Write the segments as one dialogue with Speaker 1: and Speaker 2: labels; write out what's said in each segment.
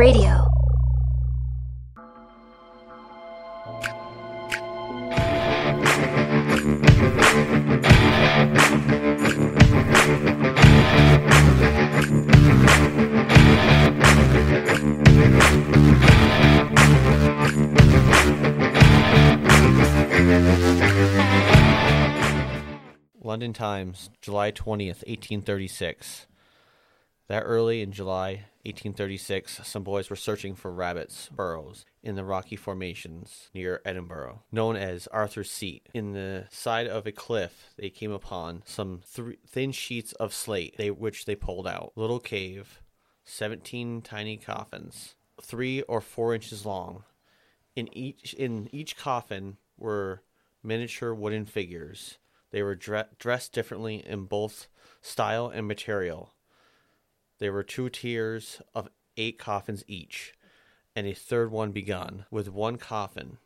Speaker 1: Radio.
Speaker 2: London Times, July 20th, 1836. That early in July 1836, some boys were searching for rabbits' burrows in the rocky formations near Edinburgh, known as Arthur's Seat. In the side of a cliff, they came upon some thin sheets of slate, they, which they pulled out. Little cave, 17 tiny coffins, three or four inches long. In each in each coffin were miniature wooden figures. They were dre- dressed differently in both style and material. There were two tiers of eight coffins each, and a third one begun with one coffin.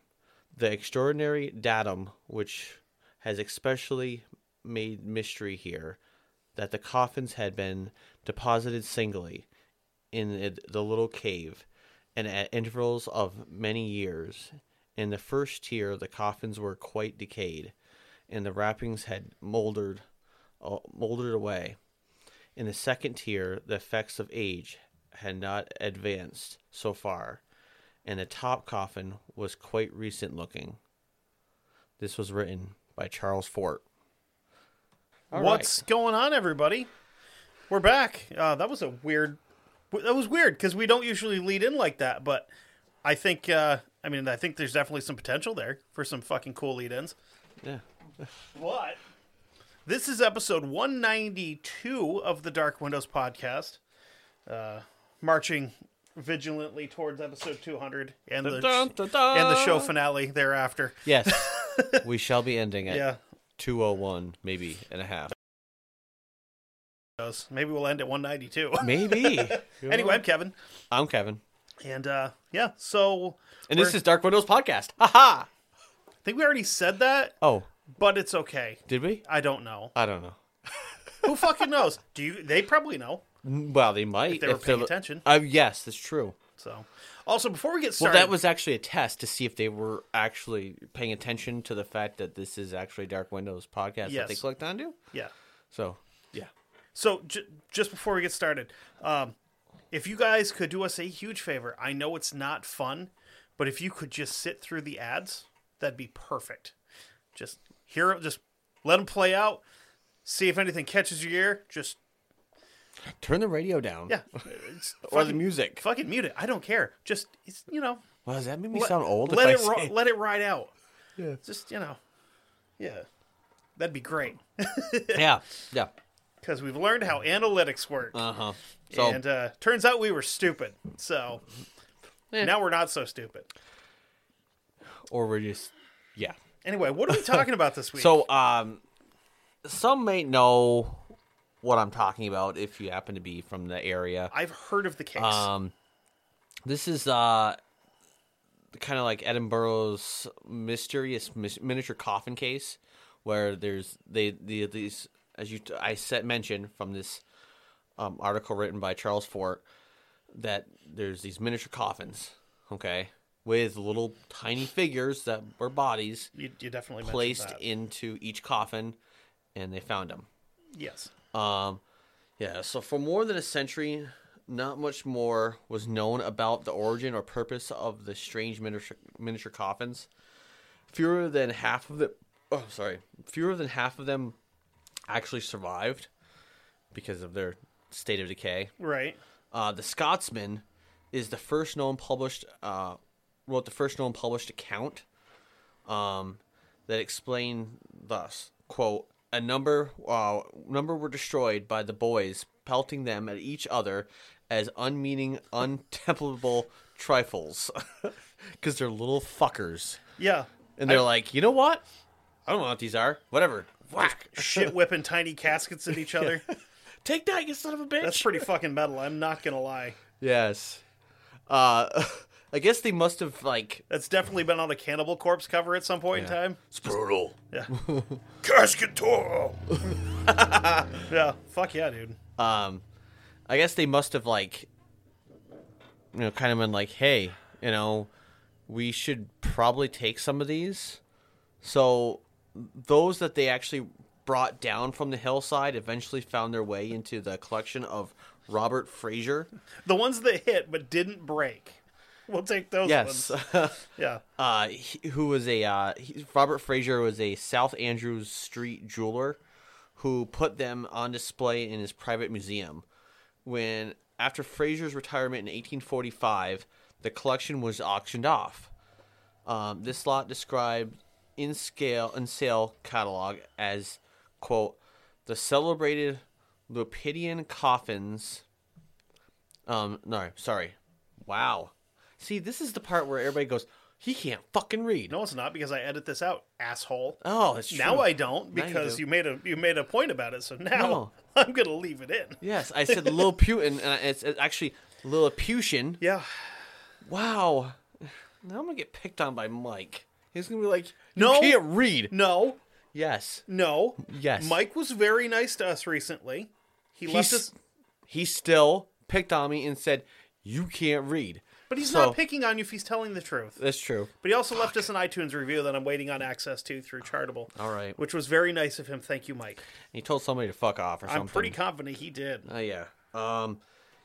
Speaker 2: The extraordinary datum, which has especially made mystery here, that the coffins had been deposited singly in the- little cave and at intervals of many years. In the first tier, the coffins were quite decayed, and the wrappings had moldered, uh, moldered away. In the second tier, the effects of age had not advanced so far, and the top coffin was quite recent looking. This was written by Charles Fort. All
Speaker 3: What's
Speaker 2: right.
Speaker 3: going on, everybody? We're back. Uh, that was a weird. That was weird because we don't usually lead in like that. But I think, uh, I mean, I think there's definitely some potential there for some fucking cool lead-ins.
Speaker 2: Yeah.
Speaker 3: What? This is episode 192 of the Dark Windows podcast, uh, marching vigilantly towards episode 200 and the
Speaker 2: Dun, dun, dun.
Speaker 3: and the show finale thereafter.
Speaker 2: Yes. we shall be ending at
Speaker 3: Yeah.
Speaker 2: 201, maybe and a half.
Speaker 3: Maybe we'll end at 192.
Speaker 2: Maybe.
Speaker 3: anyway, I'm Kevin.
Speaker 2: I'm Kevin.
Speaker 3: And uh, yeah, so
Speaker 2: And this
Speaker 3: We're-
Speaker 2: is Dark Windows Podcast. Haha.
Speaker 3: I think we already said that,
Speaker 2: Oh,
Speaker 3: but it's okay.
Speaker 2: did we?
Speaker 3: I don't know.
Speaker 2: I don't know.
Speaker 3: Who fucking knows? Do you? They probably know.
Speaker 2: Well, they might.
Speaker 3: If they were paying attention.
Speaker 2: Uh, yes, that's true.
Speaker 3: So, also before we get started, Well,
Speaker 2: that was actually a test to see if they were actually paying attention to the fact that this is actually Dark Windows podcast that they
Speaker 3: Yes.
Speaker 2: clicked onto.
Speaker 3: yeah.
Speaker 2: So, yeah.
Speaker 3: So j- just before we get started, um, if you guys could do us a huge favor, I know it's not fun, but if you could just sit through the ads, that'd be perfect. Just hear it, just let them play out. See if anything catches your ear. Just
Speaker 2: Turn the radio down.
Speaker 3: yeah, it's
Speaker 2: Or the music.
Speaker 3: Fucking mute it. I don't care. Just it's, you know,
Speaker 2: Well, does that make me
Speaker 3: let,
Speaker 2: sound old?
Speaker 3: Let
Speaker 2: if
Speaker 3: it
Speaker 2: I say-
Speaker 3: let it ride out.
Speaker 2: Yeah.
Speaker 3: Just you know, yeah, that'd be great
Speaker 2: yeah. Yeah.
Speaker 3: because we've learned how analytics work,
Speaker 2: Uh huh. So,
Speaker 3: and uh, turns out we were stupid. So
Speaker 2: Eh.
Speaker 3: now we're not so stupid.
Speaker 2: or we're just, yeah.
Speaker 3: Anyway, what are we talking about this week?
Speaker 2: So, um, some may know what I'm talking about if you happen to be from the area.
Speaker 3: I've heard of the case.
Speaker 2: Um, this is uh, kind of like Edinburgh's mysterious mis- miniature coffin case, where there's they the these as you I said mentioned from this um, article written by Charles Fort that there's these miniature coffins, okay, with little tiny figures that were bodies
Speaker 3: you, you definitely
Speaker 2: placed into each coffin, and they found them.
Speaker 3: yes.
Speaker 2: Um, yeah, so for more than a century, not much more was known about the origin or purpose of the strange miniature, miniature coffins. Fewer than half of them, oh, sorry, fewer than half of them actually survived because of their state of decay.
Speaker 3: Right.
Speaker 2: Uh, the Scotsman is the first known published uh, wrote the first known published account um, that explained thus quote a number uh, number were destroyed by the boys pelting them at each other as unmeaning untemperable trifles because they're little fuckers
Speaker 3: Yeah.
Speaker 2: and they're like you know what I don't know what these are whatever whack
Speaker 3: Shit whipping tiny caskets at each other.
Speaker 2: take that you son of a bitch
Speaker 3: That's pretty fucking metal. I'm not gonna lie.
Speaker 2: Yes. Uh, I guess they must have like
Speaker 3: That's definitely been on a Cannibal Corpse cover at some point in time.
Speaker 2: it's brutal.
Speaker 3: Yeah.
Speaker 2: Casket Toro.
Speaker 3: Yeah. Fuck yeah, dude.
Speaker 2: Um, I guess they must have like you know, kind of been like, hey, you know, we should probably take some of these. So those that they actually brought down from the hillside eventually found their way into the collection of Robert Fraser.
Speaker 3: The ones that hit but didn't break. We'll take those
Speaker 2: Yes.
Speaker 3: ones. Yeah.
Speaker 2: uh, he, who was a uh, he, Robert Fraser was a South Andrews Street jeweler who put them on display in his private museum. When after Fraser's retirement in 1845, the collection was auctioned off. Um, this lot described in scale and sale catalog as quote the celebrated Lepidian coffins. Um, no, sorry, wow. See, this is the part where everybody goes, he can't fucking read.
Speaker 3: No, it's not because I edit this out, asshole.
Speaker 2: Oh, it's true.
Speaker 3: Now I don't
Speaker 2: Now you
Speaker 3: because
Speaker 2: do.
Speaker 3: you, made a you made a point about it. So now
Speaker 2: No.
Speaker 3: I'm gonna leave it in.
Speaker 2: Yes, I said Lilliputian, and it's, it's actually Lilliputian.
Speaker 3: Yeah.
Speaker 2: Wow. Now I'm gonna get picked on by Mike. He's gonna be like, you
Speaker 3: No.
Speaker 2: can't read.
Speaker 3: No.
Speaker 2: Yes.
Speaker 3: No.
Speaker 2: Yes.
Speaker 3: Mike was very nice to us recently. He left
Speaker 2: He's,
Speaker 3: us,
Speaker 2: he still picked on me and said, you can't read.
Speaker 3: But he's
Speaker 2: so-
Speaker 3: not picking on you if he's telling the truth.
Speaker 2: That's true.
Speaker 3: But he also left us an iTunes review that I'm waiting on access to through Chartable.
Speaker 2: All right.
Speaker 3: Which was very nice of him. Thank you, Mike.
Speaker 2: He told somebody to fuck off or something.
Speaker 3: I'm pretty confident he did.
Speaker 2: Oh yeah. Um,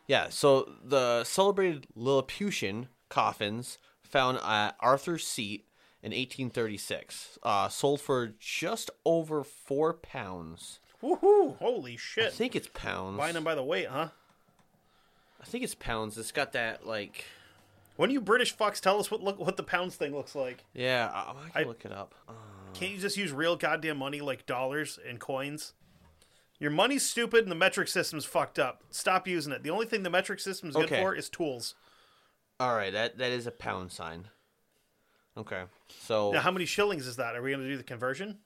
Speaker 2: yeah. So the celebrated Lilliputian coffins found at Arthur's Seat in 1836, uh, sold for just over four pounds.
Speaker 3: Woohoo! Holy shit.
Speaker 2: I think it's pounds.
Speaker 3: Buying them by the weight, huh?
Speaker 2: I think it's pounds. It's got that like.
Speaker 3: When you British fucks tell us what look what the pounds thing looks like.
Speaker 2: Yeah, I, I can
Speaker 3: I-
Speaker 2: look it up. Uh,
Speaker 3: Can't you just use real goddamn money like dollars and coins? Your money's stupid and the metric system's fucked up. Stop using it. The only thing the metric system's good
Speaker 2: Okay.
Speaker 3: for is tools.
Speaker 2: all right, that that is a pound sign. Okay, so
Speaker 3: Now, how many shillings is that? Are we going to do the conversion?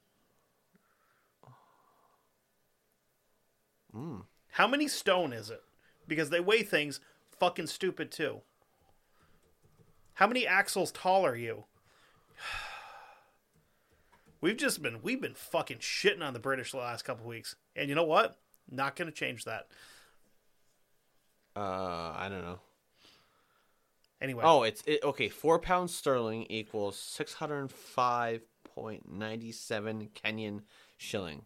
Speaker 2: Hmm.
Speaker 3: How many stone is it? Because they weigh things fucking stupid too. How many axles tall are you? We've just been we've been fucking shitting on the British the last couple weeks, and you know what? Not going to change that.
Speaker 2: uh, I don't know.
Speaker 3: Anyway,
Speaker 2: Oh, it's it, okay. Four pounds sterling equals six hundred five point ninety seven Kenyan shilling.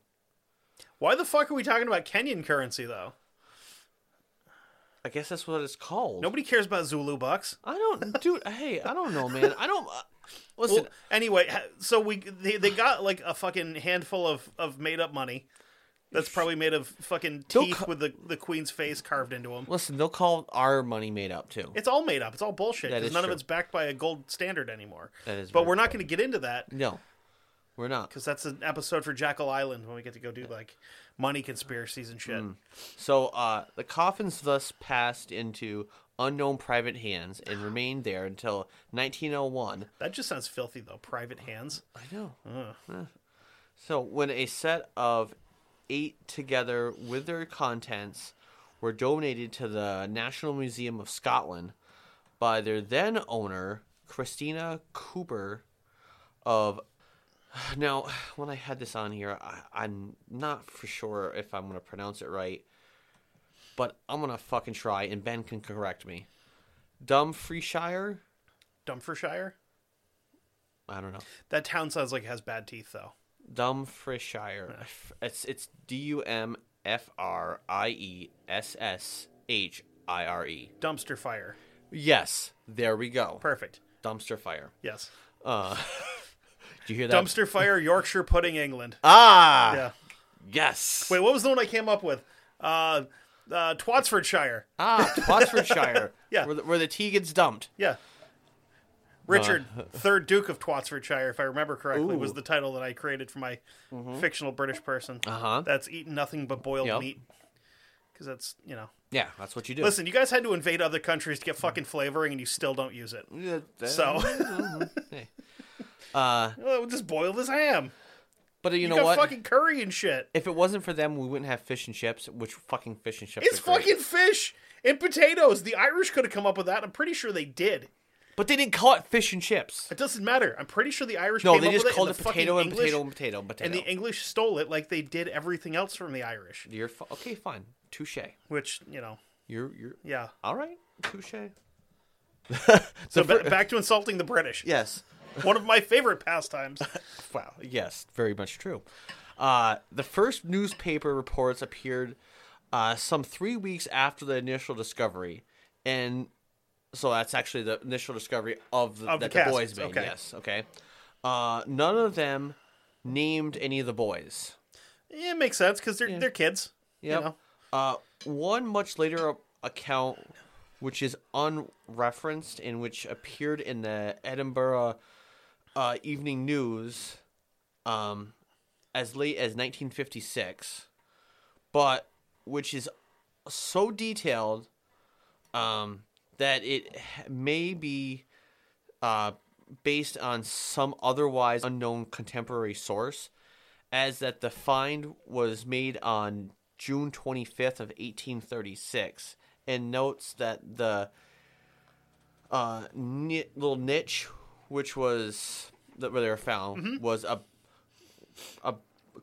Speaker 3: why the fuck are we talking about Kenyan currency though?
Speaker 2: I guess that's what it's called.
Speaker 3: Nobody cares about Zulu bucks.
Speaker 2: I don't, dude. hey, I don't know, man. I don't. Uh, listen,
Speaker 3: Well, anyway, so we they, they got like a fucking handful of, of made up money. That's probably made of fucking
Speaker 2: They'll
Speaker 3: teeth
Speaker 2: co-
Speaker 3: with the, the queen's face carved into them.
Speaker 2: listen. They'll call our money made up too.
Speaker 3: It's all made up. It's all bullshit
Speaker 2: That
Speaker 3: because
Speaker 2: is
Speaker 3: none of
Speaker 2: true.
Speaker 3: it's backed by a gold standard anymore.
Speaker 2: That is
Speaker 3: But
Speaker 2: very
Speaker 3: we're not going to get into that
Speaker 2: No, we're not.
Speaker 3: because that's an episode for Jekyll Island when we get to go do like money conspiracies and shit.
Speaker 2: So, uh, the coffins thus passed into unknown private hands and remained there until 1901.
Speaker 3: That just sounds filthy though. Private hands.
Speaker 2: I know. So, when a set of eight together with their contents were donated to the National Museum of Scotland by their then owner, Christina Cooper of. Now, when I had this on here, I, I'm not for sure if I'm going to pronounce it right, but I'm going to fucking try, and Ben can correct me. Dumfriesshire?
Speaker 3: Dumfriesshire.
Speaker 2: I don't know.
Speaker 3: That town sounds like it has bad teeth though.
Speaker 2: Dumfriesshire. It's it's D U M F R I E S S H I R E.
Speaker 3: Dumpster fire.
Speaker 2: Yes, there we go.
Speaker 3: Perfect.
Speaker 2: Dumpster fire.
Speaker 3: Yes.
Speaker 2: Uh, do you hear that?
Speaker 3: Dumpster fire. Yorkshire pudding. England.
Speaker 2: Ah,
Speaker 3: Yeah.
Speaker 2: yes.
Speaker 3: Wait, what was the one I came up with? Uh, uh, Twatsfordshire.
Speaker 2: Ah, Twatsfordshire.
Speaker 3: Yeah.
Speaker 2: where the, where the tea gets dumped.
Speaker 3: Yeah. Richard, third Duke of Twatsfordshire, if I remember correctly, was the title that I created for my fictional British person.
Speaker 2: Uh huh.
Speaker 3: That's eaten nothing but boiled
Speaker 2: Yep.
Speaker 3: meat. Because that's, you know.
Speaker 2: Yeah, that's what you do.
Speaker 3: Listen, you guys had to invade other countries to get fucking flavoring, and you still don't use it.
Speaker 2: Yeah,
Speaker 3: So,
Speaker 2: hey. Uh,
Speaker 3: well, just boil this ham.
Speaker 2: but you,
Speaker 3: You,
Speaker 2: know
Speaker 3: got
Speaker 2: what?
Speaker 3: fucking curry and shit.
Speaker 2: If it wasn't for them, we wouldn't have fish and chips. Which fucking fish and chips?
Speaker 3: It's fucking fish and potatoes. The Irish could have come up with that. I'm pretty sure they did.
Speaker 2: But they didn't call it fish and chips.
Speaker 3: It doesn't matter. I'm pretty sure the Irish
Speaker 2: No,
Speaker 3: came
Speaker 2: they
Speaker 3: up
Speaker 2: just
Speaker 3: with
Speaker 2: called
Speaker 3: it, the
Speaker 2: potato and
Speaker 3: English,
Speaker 2: potato and potato and potato.
Speaker 3: And the English stole it like they did everything else from the Irish.
Speaker 2: You're fu- okay, fine. Touche.
Speaker 3: Which, you know,
Speaker 2: You're you're
Speaker 3: yeah.
Speaker 2: all right. Touche.
Speaker 3: So ba- back to insulting the British.
Speaker 2: yes.
Speaker 3: One of my favorite pastimes.
Speaker 2: Wow. Yes, very much true. Uh, the first newspaper reports appeared uh, some three weeks after the initial discovery, and so that's actually the initial discovery of the,
Speaker 3: Of
Speaker 2: that the, boys made.
Speaker 3: okay.
Speaker 2: Yes. Okay. Uh, none of them named any of the boys.
Speaker 3: Yeah, it makes sense because they're they're kids.
Speaker 2: Yep.
Speaker 3: You know?
Speaker 2: Uh, one much later account, which is unreferenced and which appeared in the Edinburgh uh, Evening News um, as late as 1956, but which is so detailed um, that it may be uh, based on some otherwise unknown contemporary source, as that the find was made on June 25th of 1836, and notes that the uh, little niche, which was that where they were found, mm-hmm. was a a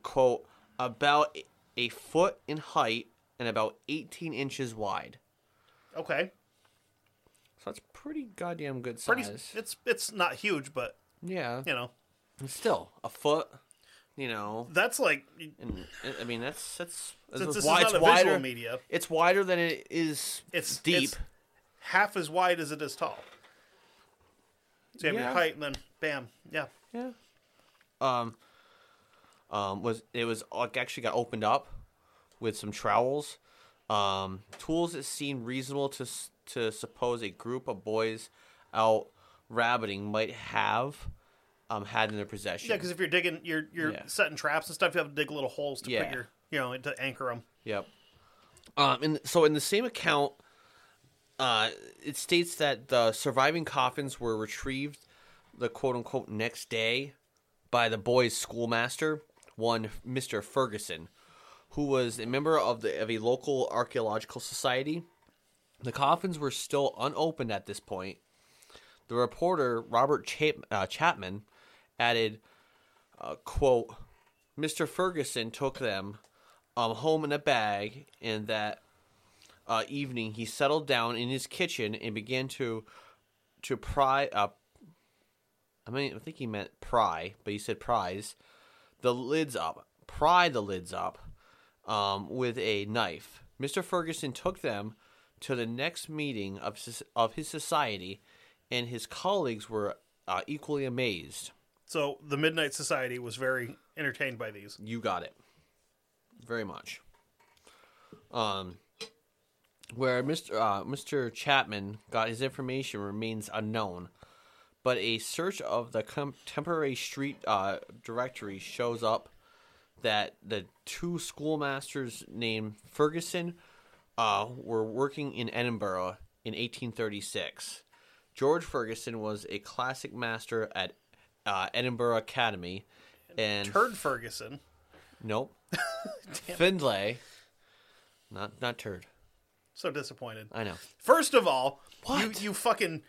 Speaker 2: quote about a foot in height and about 18 inches wide.
Speaker 3: Okay.
Speaker 2: So that's pretty goddamn good size.
Speaker 3: Pretty. It's it's not huge, but
Speaker 2: yeah,
Speaker 3: you know
Speaker 2: still a foot. You know,
Speaker 3: that's like
Speaker 2: and I mean that's that's
Speaker 3: since
Speaker 2: it's
Speaker 3: this
Speaker 2: wi-
Speaker 3: is not a
Speaker 2: wider.
Speaker 3: visual media.
Speaker 2: It's wider than it is.
Speaker 3: It's
Speaker 2: deep.
Speaker 3: it's half as wide as it is tall. So you have
Speaker 2: Yeah.
Speaker 3: your height, and then bam, yeah.
Speaker 2: Yeah. Um. Um. Was it was like actually got opened up with some trowels, um, tools that seemed reasonable to to suppose a group of boys out rabbiting might have um had in their possession.
Speaker 3: Yeah, because if you're digging, you're you're
Speaker 2: Yeah.
Speaker 3: setting traps and stuff. You have to dig little holes to
Speaker 2: Yeah.
Speaker 3: put your, you know, to anchor them.
Speaker 2: Yep. Um, and so in the same account, uh, it states that the surviving coffins were retrieved the quote unquote next day by the boys' schoolmaster, one Mister Ferguson, who was a member of the of a local archaeological society. The coffins were still unopened at this point. The reporter Robert Chap- uh, Chapman added, uh, "quote Mr. Ferguson took them um, home in a bag, and that uh, evening he settled down in his kitchen and began to to pry up. I mean, I think he meant pry, but he said prize the lids up, pry the lids up um, with a knife. Mr. Ferguson took them to the next meeting of of his society, and his colleagues were uh, equally amazed.
Speaker 3: So the Midnight Society was very entertained by these.
Speaker 2: You got it. Very much. Um, where Mr. Uh, Mr. Chapman got his information remains unknown, but a search of the contemporary street uh, directory shows up that the two schoolmasters named Ferguson uh, were working in Edinburgh in 1836. George Ferguson was a classic master at uh, Edinburgh Academy, and
Speaker 3: Turd Ferguson.
Speaker 2: Nope. Finlay. Not not turd.
Speaker 3: So disappointed.
Speaker 2: I know.
Speaker 3: First of all,
Speaker 2: What?
Speaker 3: you you fucking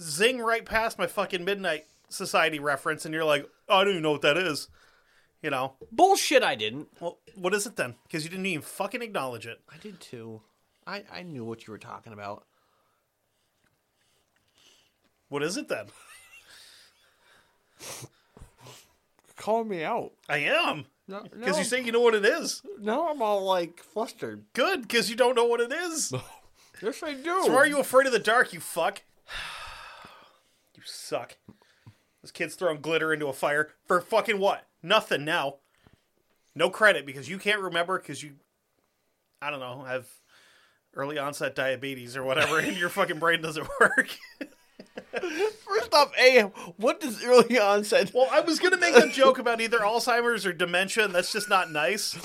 Speaker 3: zing right past my fucking Midnight Society reference, and you're like, oh, I don't even know what that is. You know,
Speaker 2: Bullshit I didn't.
Speaker 3: well, what is it then? Because you didn't even fucking acknowledge it.
Speaker 2: I did too. I, I knew what you were talking about.
Speaker 3: What is it then?
Speaker 2: Call me out.
Speaker 3: I am.
Speaker 2: No,
Speaker 3: Because you say you know what it is.
Speaker 2: now I'm all like flustered.
Speaker 3: Good, because you don't know what it is.
Speaker 2: Yes, I do.
Speaker 3: So why are you afraid of the dark, you fuck? you suck. This kid's throwing glitter into a fire for fucking what? Nothing now. No credit because you can't remember because you, I don't know, have early onset diabetes or whatever, and your fucking brain doesn't work.
Speaker 2: First off, A, what does early onset?
Speaker 3: well, I was gonna make a joke about either Alzheimer's or dementia, and that's just not nice.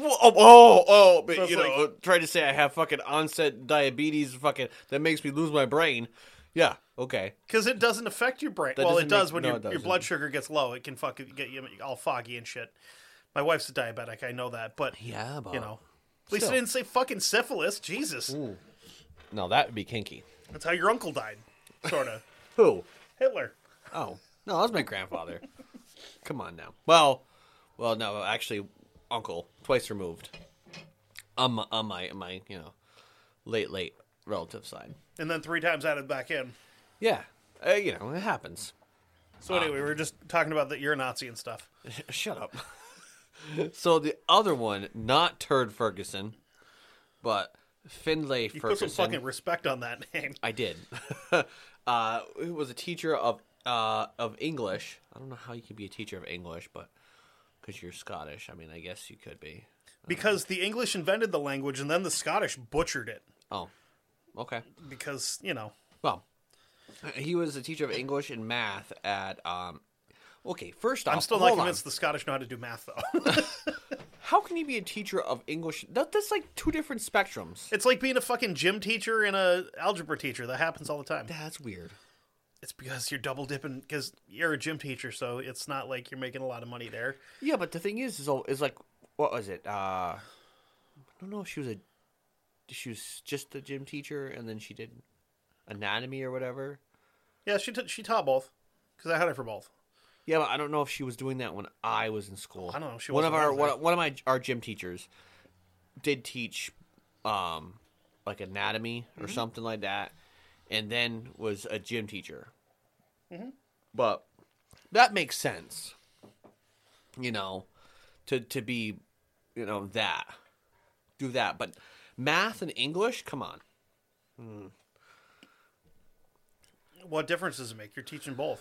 Speaker 2: Oh, oh, oh, but
Speaker 3: So
Speaker 2: you know, try to say I have fucking onset diabetes, fucking that makes me lose my brain. Yeah, okay.
Speaker 3: Because it doesn't affect your brain.
Speaker 2: That
Speaker 3: well, it does
Speaker 2: make-
Speaker 3: when
Speaker 2: no,
Speaker 3: your, your blood sugar gets low. It can fucking get you all foggy and shit. My wife's a diabetic. I know that, but
Speaker 2: Yeah, but
Speaker 3: you know, at least I didn't say fucking syphilis. Jesus,
Speaker 2: no, that would be kinky.
Speaker 3: that's how your uncle died, sort of.
Speaker 2: Who?
Speaker 3: Hitler.
Speaker 2: Oh, no, that was my grandfather. Come on now. Well, well, no, actually, uncle, twice removed. On my, on my, my, you know, late, late relative side.
Speaker 3: and then three times added back in.
Speaker 2: Yeah, uh, you know it happens.
Speaker 3: So anyway, we were just talking about that you're a Nazi and stuff.
Speaker 2: Shut up. so the other one, not Turd Ferguson, but Finlay
Speaker 3: You put some fucking respect on that name.
Speaker 2: I did. uh, who was a teacher of uh, of English. I don't know how you can be a teacher of English, but because you're Scottish, I mean, I guess you could be.
Speaker 3: Because the English invented the language and then the Scottish butchered it.
Speaker 2: Oh, okay.
Speaker 3: Because, you know,
Speaker 2: Well, he was a teacher of English and math at. Um, okay, first off,
Speaker 3: I'm still not
Speaker 2: on.
Speaker 3: convinced the Scottish know how to do math, though.
Speaker 2: How can you be a teacher of English? That, that's like two different spectrums.
Speaker 3: it's like being a fucking gym teacher and a algebra teacher. That happens all the time.
Speaker 2: That's weird.
Speaker 3: It's because you're double dipping because you're a gym teacher, so it's not like you're making a lot of money there.
Speaker 2: Yeah, but the thing is, is, is like, what was it? Uh, I don't know if she was a, she was just a gym teacher, and then she did anatomy or whatever.
Speaker 3: Yeah, she t- she taught both because I had her for both.
Speaker 2: Yeah, but I don't know if she was doing that when I was in school.
Speaker 3: I don't know, she was
Speaker 2: one of our
Speaker 3: when I was
Speaker 2: one, one of my our gym teachers did teach, um, like anatomy or
Speaker 3: Mm-hmm.
Speaker 2: something like that, and then was a gym teacher.
Speaker 3: Mm-hmm.
Speaker 2: But that makes sense, you know, to to be, you know, that do that. But math and English, come on.
Speaker 3: What difference does it make? You're teaching both.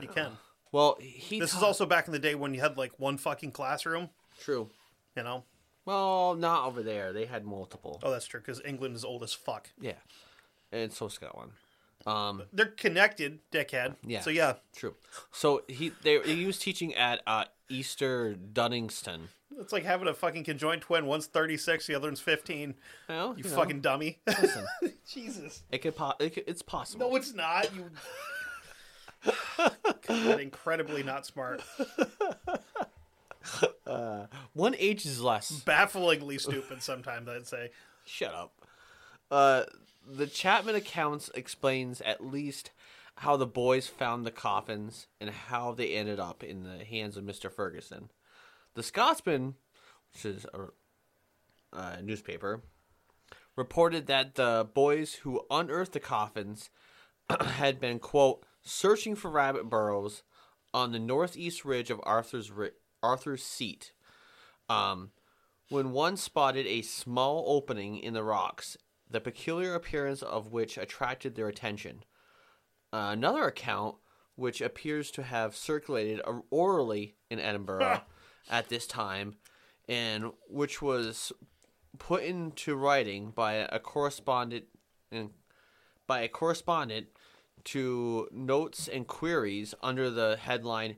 Speaker 3: you can.
Speaker 2: Well, he
Speaker 3: This is also back in the day when you had like one fucking classroom.
Speaker 2: true.
Speaker 3: You know.
Speaker 2: Well, not over there. They had multiple.
Speaker 3: Oh, that's true because England is old as fuck.
Speaker 2: Yeah, and so Scotland. Um,
Speaker 3: They're connected, dickhead.
Speaker 2: Yeah.
Speaker 3: So yeah,
Speaker 2: true. So he they he was teaching at uh, Easter Duddingston.
Speaker 3: it's like having a fucking conjoined twin. One's 36, the other one's 15.
Speaker 2: Well,
Speaker 3: You
Speaker 2: you know,
Speaker 3: fucking dummy.
Speaker 2: listen,
Speaker 3: Jesus.
Speaker 2: it could, po- it could it's possible.
Speaker 3: No, it's not. You. God, incredibly not smart.
Speaker 2: One age is less.
Speaker 3: Bafflingly stupid. Sometimes I'd say.
Speaker 2: Shut up. Uh, the Chapman accounts explains at least how the boys found the coffins and how they ended up in the hands of Mister Ferguson. The Scotsman, which is a uh, newspaper, reported that the boys who unearthed the coffins had been quote searching for rabbit burrows on the northeast ridge of Arthur's ri- Arthur's seat. Um, when one spotted a small opening in the rocks, the peculiar appearance of which attracted their attention. Uh, another account, which appears to have circulated orally in Edinburgh at this time, and which was put into writing by a correspondent and by a correspondent to notes and queries under the headline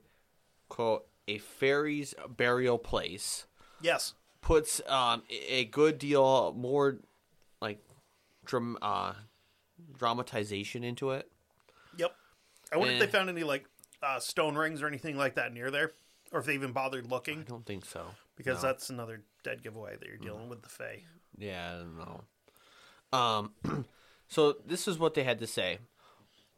Speaker 2: quote a fairy's burial place
Speaker 3: Yes.
Speaker 2: puts um, a good deal more like dram- uh, dramatization into it.
Speaker 3: Yep. I wonder if
Speaker 2: Eh.
Speaker 3: they found any like uh, stone rings or anything like that near there, or if they even bothered looking,
Speaker 2: I don't think so
Speaker 3: because
Speaker 2: no.
Speaker 3: that's another dead giveaway that you're dealing with the Fae.
Speaker 2: Yeah, I don't know. Um, so this is what they had to say.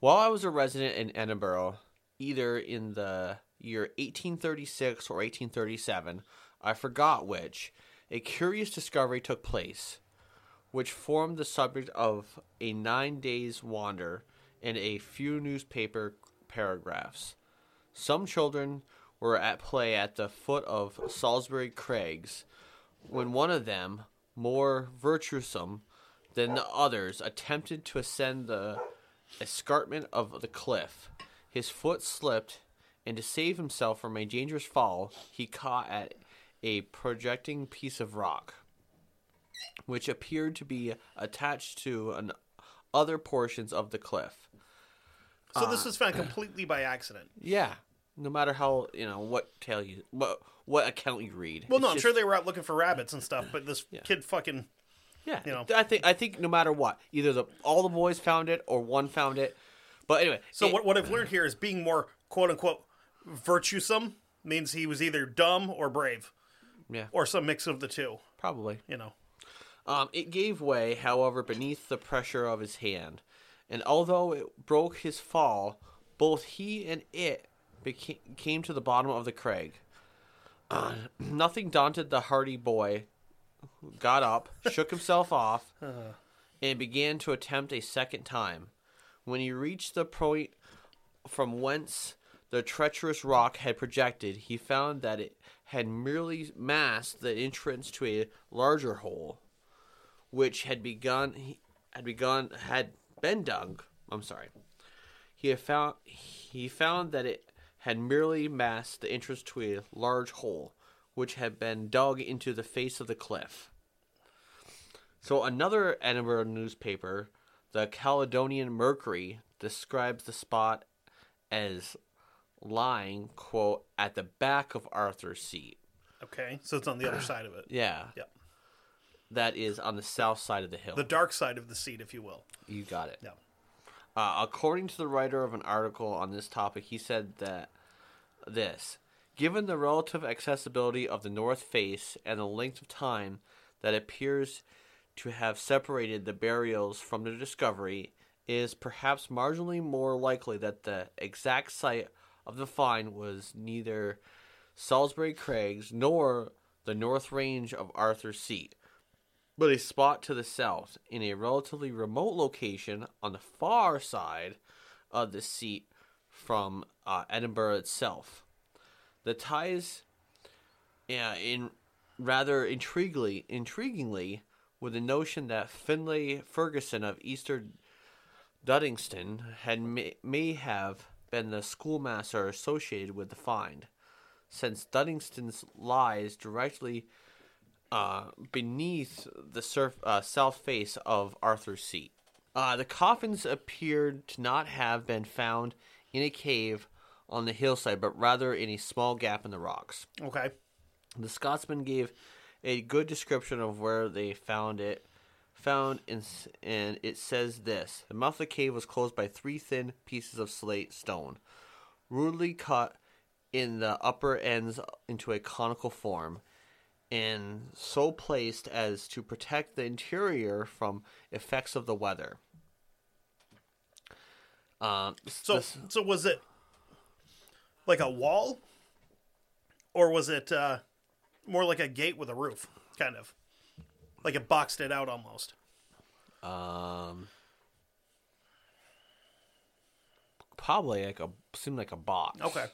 Speaker 2: While I was a resident in Edinburgh, either in the year 1836 or 1837, I forgot which, a curious discovery took place, which formed the subject of a nine days' wander and a few newspaper paragraphs. Some children were at play at the foot of Salisbury Craigs, when one of them, more virtuosome than the others, attempted to ascend the escarpment of the cliff. His foot slipped, and to save himself from a dangerous fall, he caught at a projecting piece of rock, which appeared to be attached to an other portions of the cliff.
Speaker 3: So this ah. was found completely by accident.
Speaker 2: Yeah, no matter how you know what tale you what what account you read.
Speaker 3: Well, no, I'm
Speaker 2: just-
Speaker 3: sure they were out looking for rabbits and stuff, but this kid fucking
Speaker 2: Yeah,
Speaker 3: you know.
Speaker 2: I think I think no matter what, either the all the boys found it or one found it. But anyway,
Speaker 3: So
Speaker 2: it-
Speaker 3: what, what I've learned here is being more quote unquote virtuesome means he was either dumb or brave
Speaker 2: Yeah,
Speaker 3: or some mix of the two.
Speaker 2: probably.
Speaker 3: You know,
Speaker 2: Um, it gave way, however, beneath the pressure of his hand, and although it broke his fall, both he and it became, came to the bottom of the crag. Uh, nothing daunted the hardy boy, got up, shook himself off, uh-huh. and began to attempt a second time. When he reached the point from whence the treacherous rock had projected, he found that it had merely masked the entrance to a larger hole, which had begun had begun had been dug. I'm sorry. He had found he found that it had merely masked the entrance to a large hole, which had been dug into the face of the cliff. So another Edinburgh newspaper, the Caledonian Mercury, describes the spot as lying, quote, at the back of Arthur's seat.
Speaker 3: Okay, so it's on the other side of it.
Speaker 2: Yeah.
Speaker 3: Yep.
Speaker 2: That is on the south side of the hill.
Speaker 3: The dark side of the seat, if you will.
Speaker 2: you got it.
Speaker 3: Yeah.
Speaker 2: Uh, according to the writer of an article on this topic, he said that this, given the relative accessibility of the north face and the length of time that appears to have separated the burials from the discovery, it is perhaps marginally more likely that the exact site of the find was neither Salisbury Craigs nor the north range of Arthur's Seat, but a spot to the south in a relatively remote location on the far side of the seat from uh, Edinburgh itself. The ties, yeah, in rather intriguingly, intriguingly, with the notion that Finlay Ferguson of Easter Duddingston had may, may have been the schoolmaster associated with the find, since Duddingston's lies directly uh, beneath the surf, uh, south face of Arthur's seat. Uh, the coffins appeared to not have been found in a cave on the hillside, but rather in a small gap in the rocks.
Speaker 3: Okay.
Speaker 2: The Scotsman gave a good description of where they found it. Found in, and it says this: the mouth of the cave was closed by three thin pieces of slate stone, rudely cut in the upper ends into a conical form, and so placed as to protect the interior from effects of the weather. Um,
Speaker 3: So,
Speaker 2: this-
Speaker 3: so was it like a wall, or was it uh, more like a gate with a roof, kind of, like it boxed it out almost?
Speaker 2: Um, probably like a seemed like a box.
Speaker 3: Okay.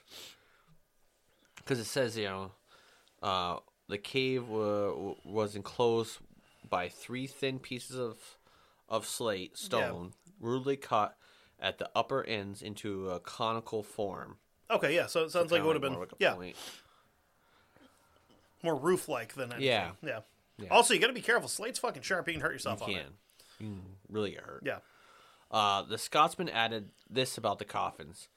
Speaker 2: because it says you know, uh, the cave wa- was enclosed by three thin pieces of of slate stone, rudely cut at the upper ends into a conical form.
Speaker 3: Okay. Yeah. So it sounds like it would have been
Speaker 2: more like
Speaker 3: yeah
Speaker 2: point.
Speaker 3: more roof like than anything.
Speaker 2: Yeah.
Speaker 3: Yeah.
Speaker 2: Yeah.
Speaker 3: Also, you got to be careful. Slate's fucking sharp. You can hurt yourself
Speaker 2: You
Speaker 3: on
Speaker 2: can.
Speaker 3: it.
Speaker 2: You can really get hurt.
Speaker 3: Yeah.
Speaker 2: Uh, the Scotsman added this about the coffins.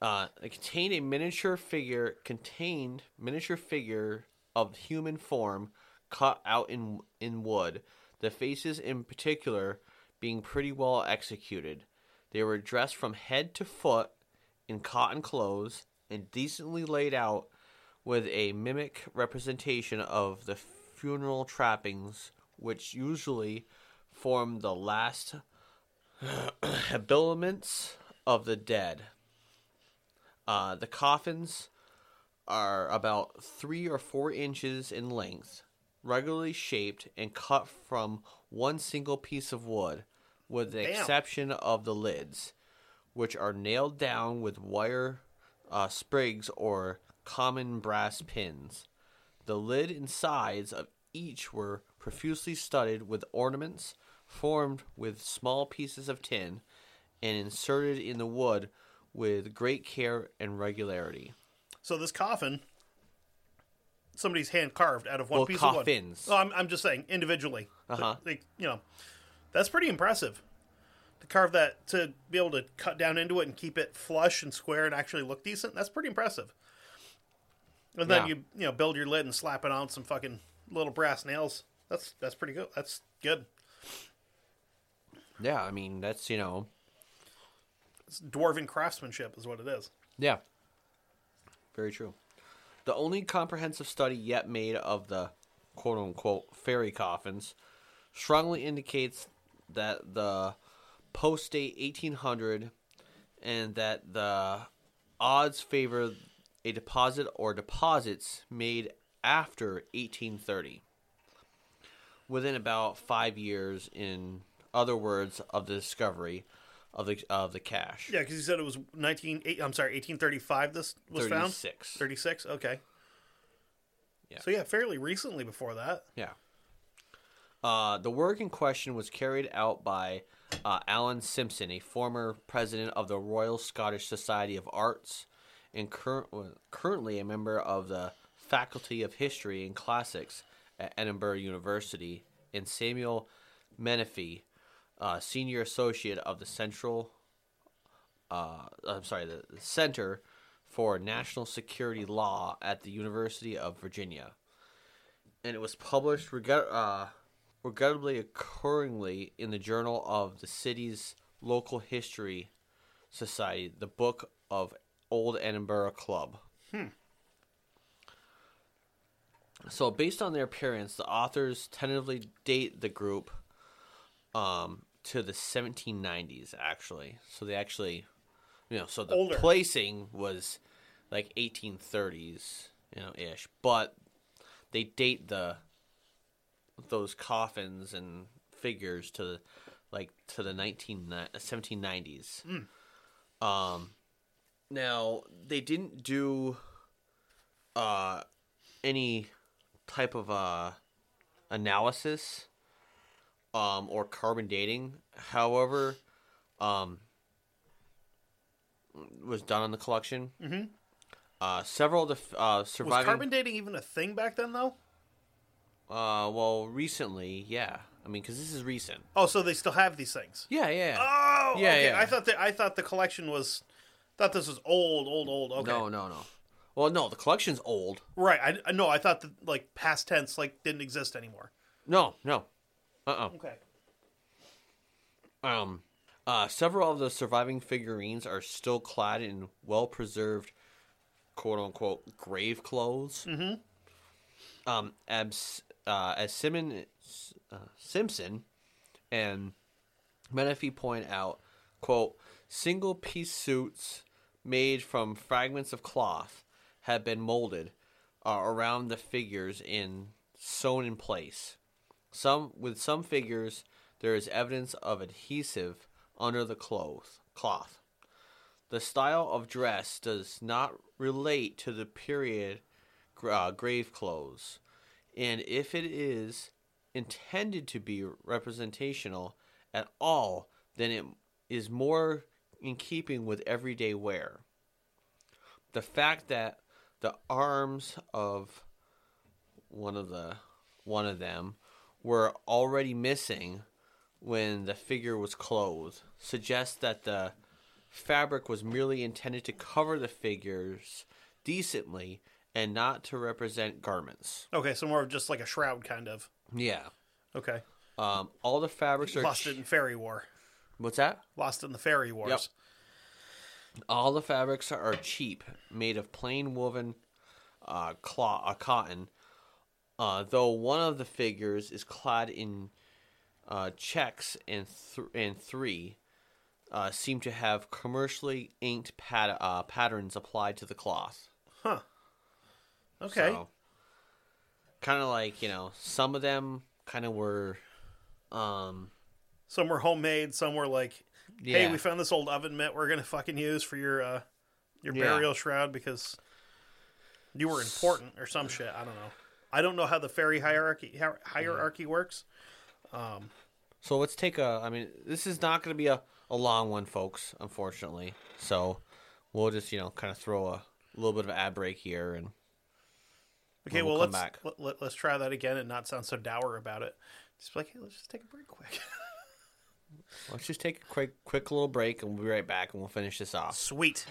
Speaker 2: Uh, it contained a miniature figure, contained miniature figure of human form cut out in in wood. The faces, in particular, being pretty well executed. They were dressed from head to foot in cotton clothes and decently laid out with a mimic representation of the funeral trappings, which usually form the last habiliments of the dead. Uh, the coffins are about three or four inches in length, regularly shaped and cut from one single piece of wood, with the
Speaker 3: Damn.
Speaker 2: exception of the lids, which are nailed down with wire uh, sprigs or common brass pins. The lid and sides of each were profusely studded with ornaments formed with small pieces of tin and inserted in the wood with great care and regularity.
Speaker 3: So this coffin, somebody's hand carved out of one
Speaker 2: Well,
Speaker 3: piece
Speaker 2: coffins.
Speaker 3: of wood. Oh, I'm, I'm just saying individually.
Speaker 2: Uh-huh.
Speaker 3: You know, that's pretty impressive. To carve that, to be able to cut down into it and keep it flush and square and actually look decent, that's pretty impressive. And then
Speaker 2: Yeah.
Speaker 3: you you know build your lid and slap it on some fucking little brass nails. That's that's pretty good. That's good.
Speaker 2: Yeah, I mean that's you know
Speaker 3: It's dwarven craftsmanship is what it is.
Speaker 2: yeah, very true. The only comprehensive study yet made of the quote unquote fairy coffins strongly indicates that the post date 1800 and that the odds favor a deposit or deposits made after 1830 within about five years in other words of the discovery of the of the cache.
Speaker 3: Yeah, because you said it was nineteen. Eight, I'm sorry, eighteen thirty-five. This was found.
Speaker 2: 36.
Speaker 3: Thirty-six. Okay.
Speaker 2: Yeah.
Speaker 3: So yeah, fairly recently before that.
Speaker 2: Yeah. Uh, the work in question was carried out by uh, Alan Simpson, a former president of the Royal Scottish Society of Arts, and cur- currently a member of the Faculty of History and Classics at Edinburgh University, and Samuel Menefee, uh, senior associate of the Central. Uh, I'm sorry, the Center for National Security Law at the University of Virginia and it was published regret, uh, regrettably occurringly in the Journal of the city's local history society, the Book of Old Edinburgh Club. So, based on their appearance, the authors tentatively date the group um, to the 1790s, actually. So, they actually, you know, so the
Speaker 3: Older.
Speaker 2: placing was like 1830s, you know, ish. But they date the those coffins and figures to the like to the 19 1790s. Um now they didn't do uh any type of uh analysis um or carbon dating. However, um was done on the collection. Mm-hmm. Uh, several of the uh,
Speaker 3: Was
Speaker 2: surviving.
Speaker 3: carbon dating even a thing back then, though?
Speaker 2: Uh, well, recently, yeah. I mean, because this is recent.
Speaker 3: Oh, so they still have these things.
Speaker 2: Yeah, yeah.
Speaker 3: Oh,
Speaker 2: Yeah,
Speaker 3: okay.
Speaker 2: yeah.
Speaker 3: I thought that I thought the collection was. Thought this was old, old, old. Okay,
Speaker 2: No, no, no. Well, no, the collection's old.
Speaker 3: right. I no. I thought that like past tense like didn't exist anymore.
Speaker 2: No, no. Uh oh.
Speaker 3: Okay.
Speaker 2: uh Um, uh, several of the surviving figurines are still clad in well preserved, quote unquote, grave clothes. Mm-hmm. Um, as, uh, as Simon, uh, Simpson and Menefee point out, quote, single piece suits made from fragments of cloth have been molded uh, around the figures and sewn in place. Some with some figures, there is evidence of adhesive under the cloth. Cloth. The style of dress does not relate to the period uh, grave clothes, and if it is intended to be representational at all, then it is more in keeping with everyday wear. The fact that the arms of one of the one of them were already missing when the figure was clothed suggests that the fabric was merely intended to cover the figures decently and not to represent garments.
Speaker 3: Okay, so more of just like a shroud kind of.
Speaker 2: Yeah.
Speaker 3: Okay.
Speaker 2: Um, all the fabrics are.
Speaker 3: Lost in Fairy War.
Speaker 2: What's that?
Speaker 3: Lost in the Fairy Wars.
Speaker 2: Yep. All the fabrics are cheap, made of plain woven uh, cloth, uh, cotton. Uh, though one of the figures is clad in uh, checks and th- and three uh, seem to have commercially inked pat- uh, patterns applied to the cloth.
Speaker 3: Huh. Okay.
Speaker 2: kind of like you know, some of them kind of were. Um,
Speaker 3: Some were homemade. Some were like,
Speaker 2: yeah.
Speaker 3: "Hey, we found this old oven mitt. We're gonna fucking use for your uh, your
Speaker 2: Yeah.
Speaker 3: burial shroud because you were important or some shit." I don't know. I don't know how the fairy hierarchy hier- hierarchy works.
Speaker 2: So let's take a. I mean, this is not going to be a, a long one, folks. Unfortunately, so we'll just you know kind of throw a little bit of ad break here, and
Speaker 3: Okay,
Speaker 2: we'll
Speaker 3: let's. Let, us try that again and not sound so dour about it. Just be like, hey, let's just take a break quick.
Speaker 2: let's just take a quick quick little break, and we'll be right back, and we'll finish this off.
Speaker 3: Sweet.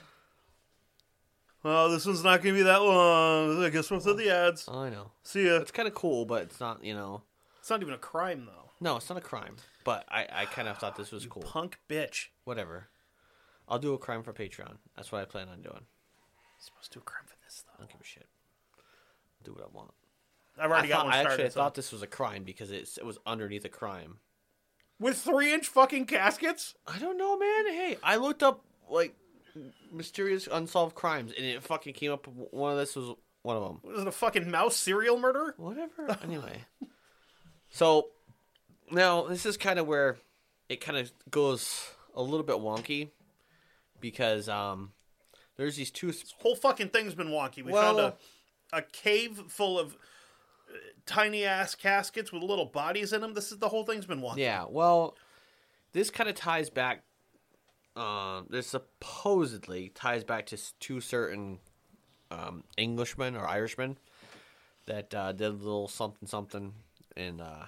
Speaker 3: Well, this one's not gonna be that long. I guess we'll throw the ads.
Speaker 2: I know
Speaker 3: See ya.
Speaker 2: it's kind of cool, but it's not. You know,
Speaker 3: It's not even a crime though.
Speaker 2: no, it's not a crime. But I I kind of thought this was cool.
Speaker 3: Punk bitch.
Speaker 2: Whatever. I'll do a crime for Patreon. That's what I plan on doing.
Speaker 3: supposed to do a crime for this
Speaker 2: I
Speaker 3: though.
Speaker 2: don't give a shit. Do what I want.
Speaker 3: I've already
Speaker 2: I,
Speaker 3: got
Speaker 2: thought,
Speaker 3: one
Speaker 2: I actually
Speaker 3: so-
Speaker 2: thought this was a crime because it's, it was underneath a crime.
Speaker 3: With three inch fucking caskets?
Speaker 2: I don't know, man. Hey, I looked up like mysterious unsolved crimes, and it fucking came up. One of this was one of them.
Speaker 3: Was it a fucking mouse serial murder?
Speaker 2: Whatever. Anyway, so now this is kind of where it kind of goes a little bit wonky because um, there's these two.
Speaker 3: whole fucking thing's been wonky. We
Speaker 2: Well-
Speaker 3: found a, a cave full of tiny ass caskets with little bodies in them. This is the whole thing's been wonky.
Speaker 2: Yeah, well, this kind of ties back. Um, this supposedly ties back to two certain um, Englishmen or Irishmen that uh, did a little something something in uh,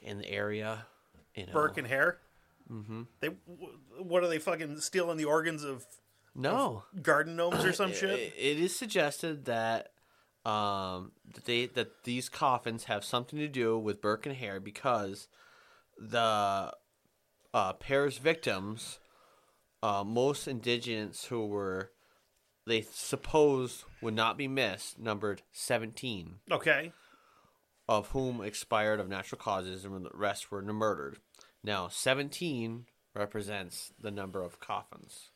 Speaker 2: in the area. You know.
Speaker 3: Burke and Hare. Mm-hmm. They what are they fucking stealing the organs of
Speaker 2: no,
Speaker 3: garden gnomes or some shit?
Speaker 2: it is suggested that um, that they that these coffins have something to do with Burke and Hare because the uh, pair's victims, uh, most indigents who were they supposed would not be missed, numbered seventeen,
Speaker 3: Okay.
Speaker 2: of whom expired of natural causes, and the rest were murdered. Now, seventeen represents the number of coffins.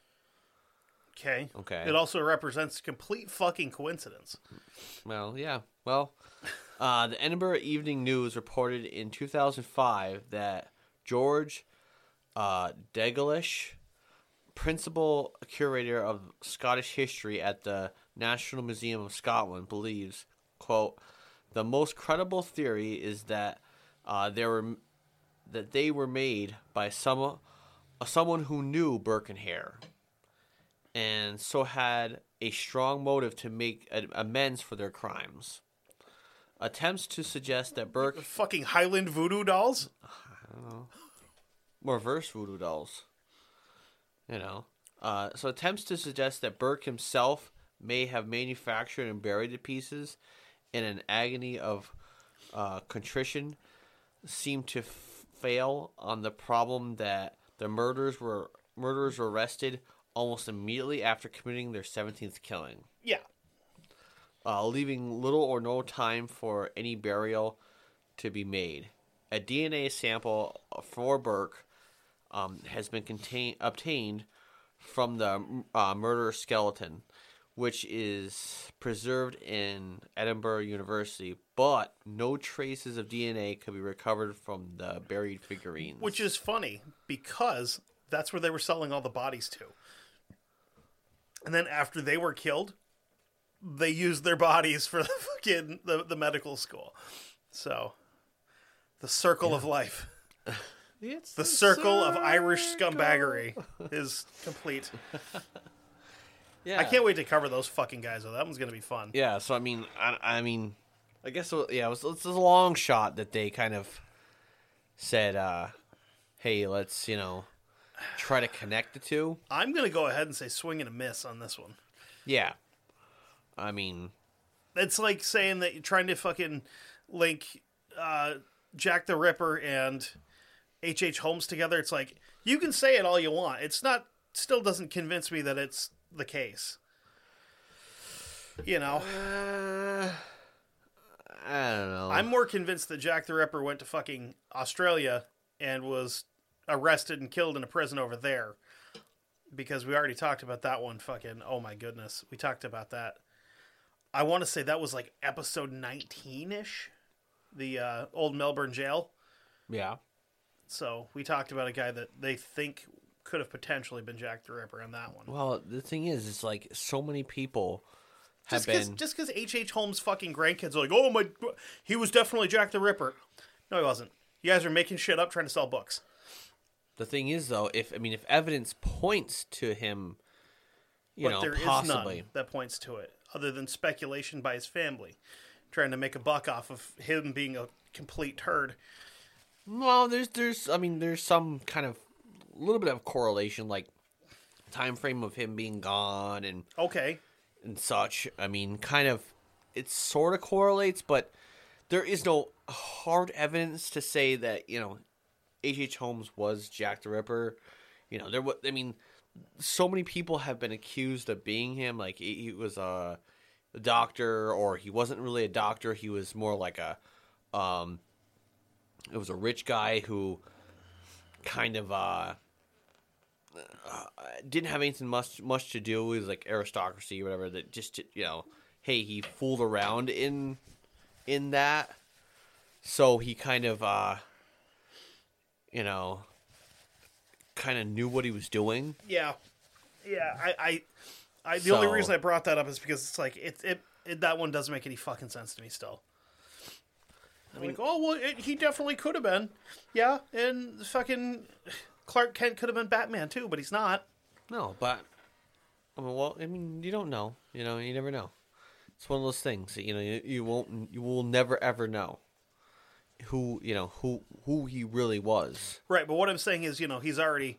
Speaker 3: Okay.
Speaker 2: Okay.
Speaker 3: It also represents complete fucking coincidence.
Speaker 2: Well, yeah. Well, uh, the Edinburgh Evening News reported in 2005 that George uh, Dalgleish, principal curator of Scottish history at the National Museum of Scotland, believes, "quote The most credible theory is that uh, there were that they were made by some uh, someone who knew Burke and so had a strong motive to make a- amends for their crimes. Attempts to suggest that Burke
Speaker 3: Fucking Highland voodoo dolls?
Speaker 2: reverse voodoo dolls, you know, uh, so attempts to suggest that Burke himself may have manufactured and buried the pieces in an agony of uh, contrition seem to f- fail on the problem that the murderers were murderers were arrested almost immediately after committing their 17th killing.
Speaker 3: Yeah.
Speaker 2: uh, leaving little or no time for any burial to be made. A DNA sample for Burke um, has been contain- obtained from the uh, murder skeleton, which is preserved in Edinburgh University, but no traces of DNA could be recovered from the buried figurines.
Speaker 3: Which is funny because that's where they were selling all the bodies to. And then after they were killed, they used their bodies for the fucking the, the medical school. So the circle of life.
Speaker 2: it's
Speaker 3: The circle of Irish scumbaggery is complete.
Speaker 2: Yeah.
Speaker 3: I can't wait to cover those fucking guys though. That one's gonna be fun.
Speaker 2: Yeah, so I mean, I, I mean, I guess yeah, it was, it's a long shot that they kind of said, uh, "Hey, let's you know try to connect the two.
Speaker 3: I'm gonna go ahead and say swing and a miss on this one.
Speaker 2: Yeah, I mean,
Speaker 3: It's like saying that you're trying to fucking link uh, Jack the Ripper and H. H. Holmes together. It's like you can say it all you want. It's not. Still doesn't convince me that it's the case. You know,
Speaker 2: uh, I don't know.
Speaker 3: I'm more convinced that Jack the Ripper went to fucking Australia and was arrested and killed in a prison over there. Because we already talked about that one fucking oh my goodness. We talked about that. I want to say that was like episode 19ish. The uh, old Melbourne jail.
Speaker 2: yeah,
Speaker 3: So, we talked about a guy that they think could have potentially been Jack the Ripper on that one.
Speaker 2: well, the thing is, it's like so many people have
Speaker 3: Just because
Speaker 2: been.
Speaker 3: just because H. H. Holmes' fucking grandkids are like, oh my, he was definitely Jack the Ripper. No, he wasn't. You guys are making shit up trying to sell books.
Speaker 2: The thing is, though, if I mean, if evidence points to him, you
Speaker 3: but
Speaker 2: know,
Speaker 3: there is
Speaker 2: possibly.
Speaker 3: none that points to it, other than speculation by his family, trying to make a buck off of him being a complete turd.
Speaker 2: Well, there's there's I mean there's some kind of little bit of correlation, like time frame of him being gone and
Speaker 3: Okay,
Speaker 2: and such. I mean, kind of it sort of correlates, but there is no hard evidence to say that you know H. H. Holmes was Jack the Ripper. You know, there was. I mean, so many people have been accused of being him. Like he, was a, a doctor, or he wasn't really a doctor. He was more like a, um, it was a rich guy who kind of uh, uh didn't have anything much much to do with like aristocracy or whatever. That just you know, hey, he fooled around in in that, so he kind of uh you know, kind of knew what he was doing.
Speaker 3: Yeah, yeah. I, I, I the only reason I brought that up is because it's like it, it, it that one doesn't make any fucking sense to me still. I mean, oh well, it, he definitely could have been. Yeah, and fucking Clark Kent could have been Batman too, but he's not.
Speaker 2: No, but I mean, well, I mean, you don't know. You know, you never know. It's one of those things. that, You know, you, you won't, you will never ever know who you know who who he really was.
Speaker 3: Right, but what I'm saying is, you know, he's already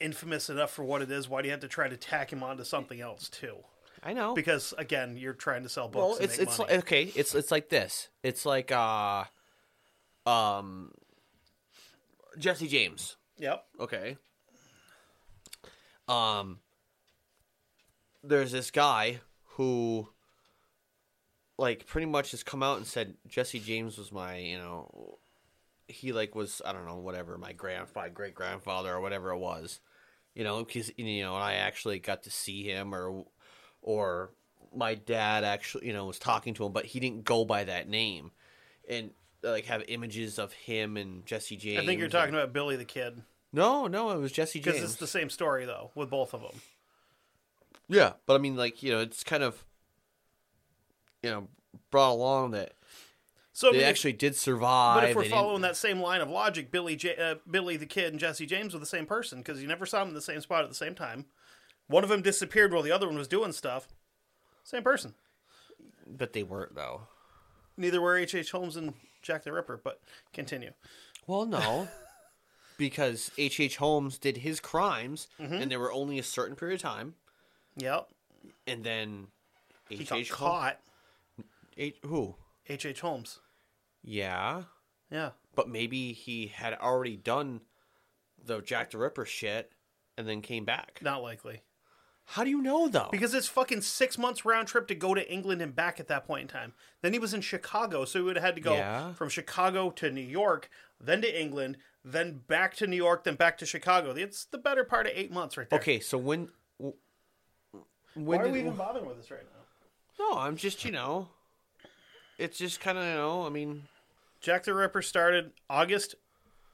Speaker 3: infamous enough for what it is. Why do you have to try to tack him onto something else too?
Speaker 2: I know.
Speaker 3: Because again, you're trying to sell books.
Speaker 2: well, it's it's
Speaker 3: money.
Speaker 2: like, okay. It's it's like this. It's like uh, um, Jesse James.
Speaker 3: yep.
Speaker 2: Okay. Um there's this guy who like pretty much has come out and said Jesse James was my, you know, he like was I don't know, whatever, my grandfather, great grandfather or whatever it was. You know, cuz you know, I actually got to see him or or my dad actually, you know, was talking to him, but he didn't go by that name. And like have images of him and Jesse James.
Speaker 3: I think you're talking about Billy the Kid
Speaker 2: no, no, it was Jesse James.
Speaker 3: because it's the same story though with both of them.
Speaker 2: Yeah, but I mean, like you know, it's kind of you know brought along that
Speaker 3: So I
Speaker 2: they
Speaker 3: mean,
Speaker 2: actually did survive.
Speaker 3: But if we're following that same line of logic, Billy, J- uh, Billy the Kid and Jesse James were the same person because you never saw them in the same spot at the same time. One of them disappeared while the other one was doing stuff. Same person.
Speaker 2: but they weren't though.
Speaker 3: Neither were H. H. Holmes and Jack the Ripper. But continue.
Speaker 2: Well, no, because H. H. Holmes did his crimes,
Speaker 3: Mm-hmm.
Speaker 2: and there were only a certain period of time,
Speaker 3: Yep.
Speaker 2: and then
Speaker 3: He
Speaker 2: H. H. Holmes.
Speaker 3: caught.
Speaker 2: H. Who?
Speaker 3: H. H. Holmes.
Speaker 2: Yeah,
Speaker 3: Yeah.
Speaker 2: but maybe he had already done the Jack the Ripper shit, and then came back.
Speaker 3: Not likely.
Speaker 2: How do you know though?
Speaker 3: Because it's fucking six months round trip to go to England and back at that point in time. Then he was in Chicago, so he would have had to go
Speaker 2: Yeah.
Speaker 3: from Chicago to New York, then to England, then back to New York, then back to Chicago. It's the better part of eight months right there.
Speaker 2: okay, so when when
Speaker 3: Why are
Speaker 2: did,
Speaker 3: we even bothering with this right now?
Speaker 2: No, I'm just, you know, it's just kind of, you know, I mean,
Speaker 3: Jack the Ripper started August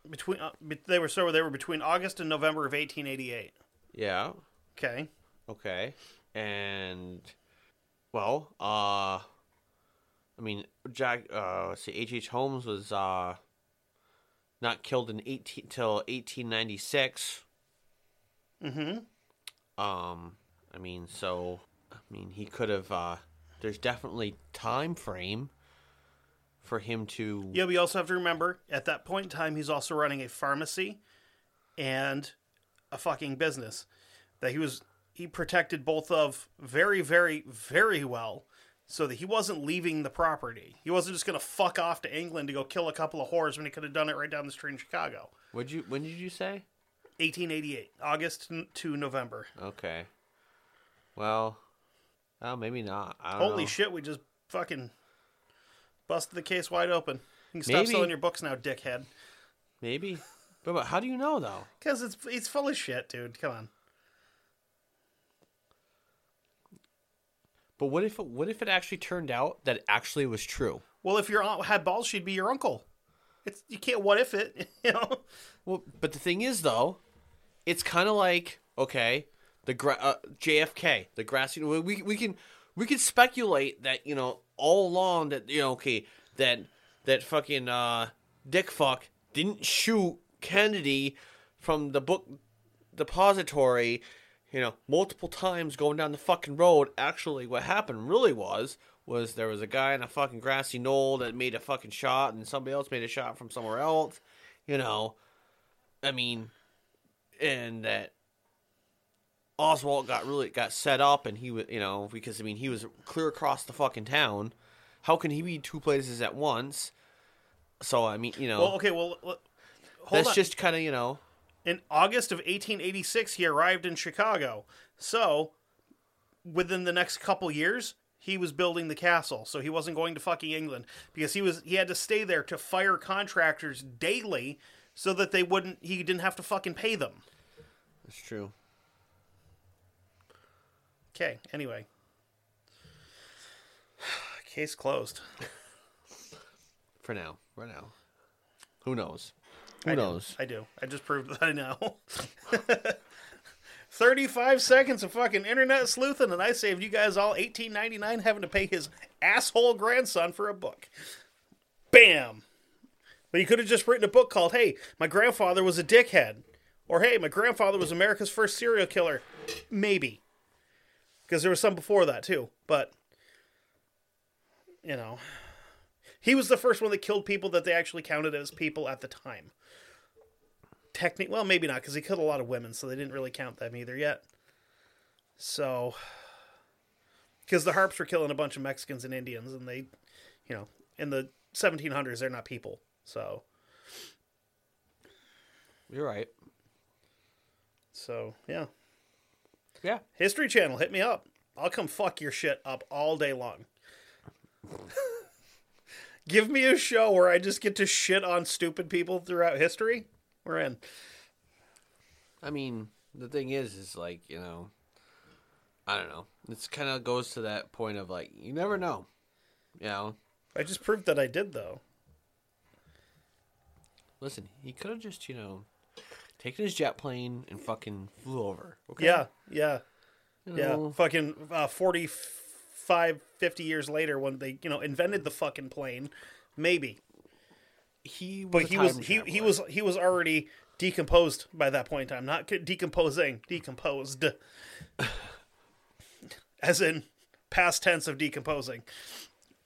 Speaker 3: between uh, they were so they were between August and November of 1888.
Speaker 2: yeah,
Speaker 3: Okay.
Speaker 2: okay, and well, uh, I mean, Jack, uh, let's see, H. H. Holmes was uh not killed in eighteen till 1896.
Speaker 3: Mm-hmm.
Speaker 2: Um, I mean, so, I mean, he could have. uh There's definitely time frame for him to.
Speaker 3: Yeah, we also have to remember at that point in time he's also running a pharmacy and a fucking business that he was he protected both of very very very well so that he wasn't leaving the property. He wasn't just going to fuck off to England to go kill a couple of whores when he could have done it right down the street in Chicago.
Speaker 2: Would you? When did you say?
Speaker 3: 1888, August to November.
Speaker 2: Okay. Well, oh, maybe not. I don't
Speaker 3: Holy
Speaker 2: know.
Speaker 3: shit, we just fucking busted the case wide open. You can stop
Speaker 2: Maybe.
Speaker 3: selling your books now, dickhead.
Speaker 2: Maybe. But, but how do you know though?
Speaker 3: Because it's it's full of shit, dude. Come on.
Speaker 2: But what if it, what if it actually turned out that it actually was true?
Speaker 3: Well, if your aunt had balls, she'd be your uncle. It's you can't what if it, you know.
Speaker 2: Well, but the thing is though, it's kind of like okay, the gra- uh, JFK, the grassy. We we can we can speculate that you know all along that you know okay that that fucking uh, dick fuck didn't shoot Kennedy from the book depository, you know, multiple times going down the fucking road. Actually, what happened really was was there was a guy in a fucking grassy knoll that made a fucking shot, and somebody else made a shot from somewhere else. You know, I mean, and that Oswald got really got set up, and he was, you know, because I mean, he was clear across the fucking town. How can he be two places at once? So I mean, you know,
Speaker 3: Well, okay, well, l- hold
Speaker 2: that's
Speaker 3: on.
Speaker 2: just kind of you know,
Speaker 3: in August of 1886, he arrived in Chicago. So, within the next couple years, he was building the castle. So he wasn't going to fucking England because he was he had to stay there to fire contractors daily so that they wouldn't he didn't have to fucking pay them.
Speaker 2: it's true.
Speaker 3: Okay, anyway. Case closed.
Speaker 2: For now, right now, who knows? Who
Speaker 3: I do.
Speaker 2: knows?
Speaker 3: I do. I just proved that I know. 35 seconds of fucking internet sleuthing, and I saved you guys all eighteen ninety nine having to pay his asshole grandson for a book. Bam! But he could have just written a book called, Hey, my grandfather was a dickhead. Or, Hey, my grandfather was America's first serial killer. Maybe. Because there was some before that, too. But, you know. He was the first one that killed people that they actually counted as people at the time. Technically, well, maybe not, because he killed a lot of women, so they didn't really count them either yet. So, because the Harpes were killing a bunch of Mexicans and Indians, and they, you know, in the 1700s, they're not people. So,
Speaker 2: You're right.
Speaker 3: so yeah.
Speaker 2: Yeah.
Speaker 3: History Channel, hit me up. I'll come fuck your shit up all day long. Give me a show where I just get to shit on stupid people throughout history. We're in.
Speaker 2: I mean, the thing is, is like you know, I don't know. It's kind of goes to that point of like you never know. You know,
Speaker 3: I just proved that I did, though.
Speaker 2: listen, he could have just you know taken his jet plane and fucking flew over. Okay?
Speaker 3: Yeah, yeah,
Speaker 2: You
Speaker 3: yeah.
Speaker 2: know,
Speaker 3: Fucking uh, 45, 50 years later when they, you know, invented the fucking plane. Maybe.
Speaker 2: he. Was
Speaker 3: But he was he, he was he was already decomposed by that point in time. Not decomposing, decomposed. As in past tense of decomposing.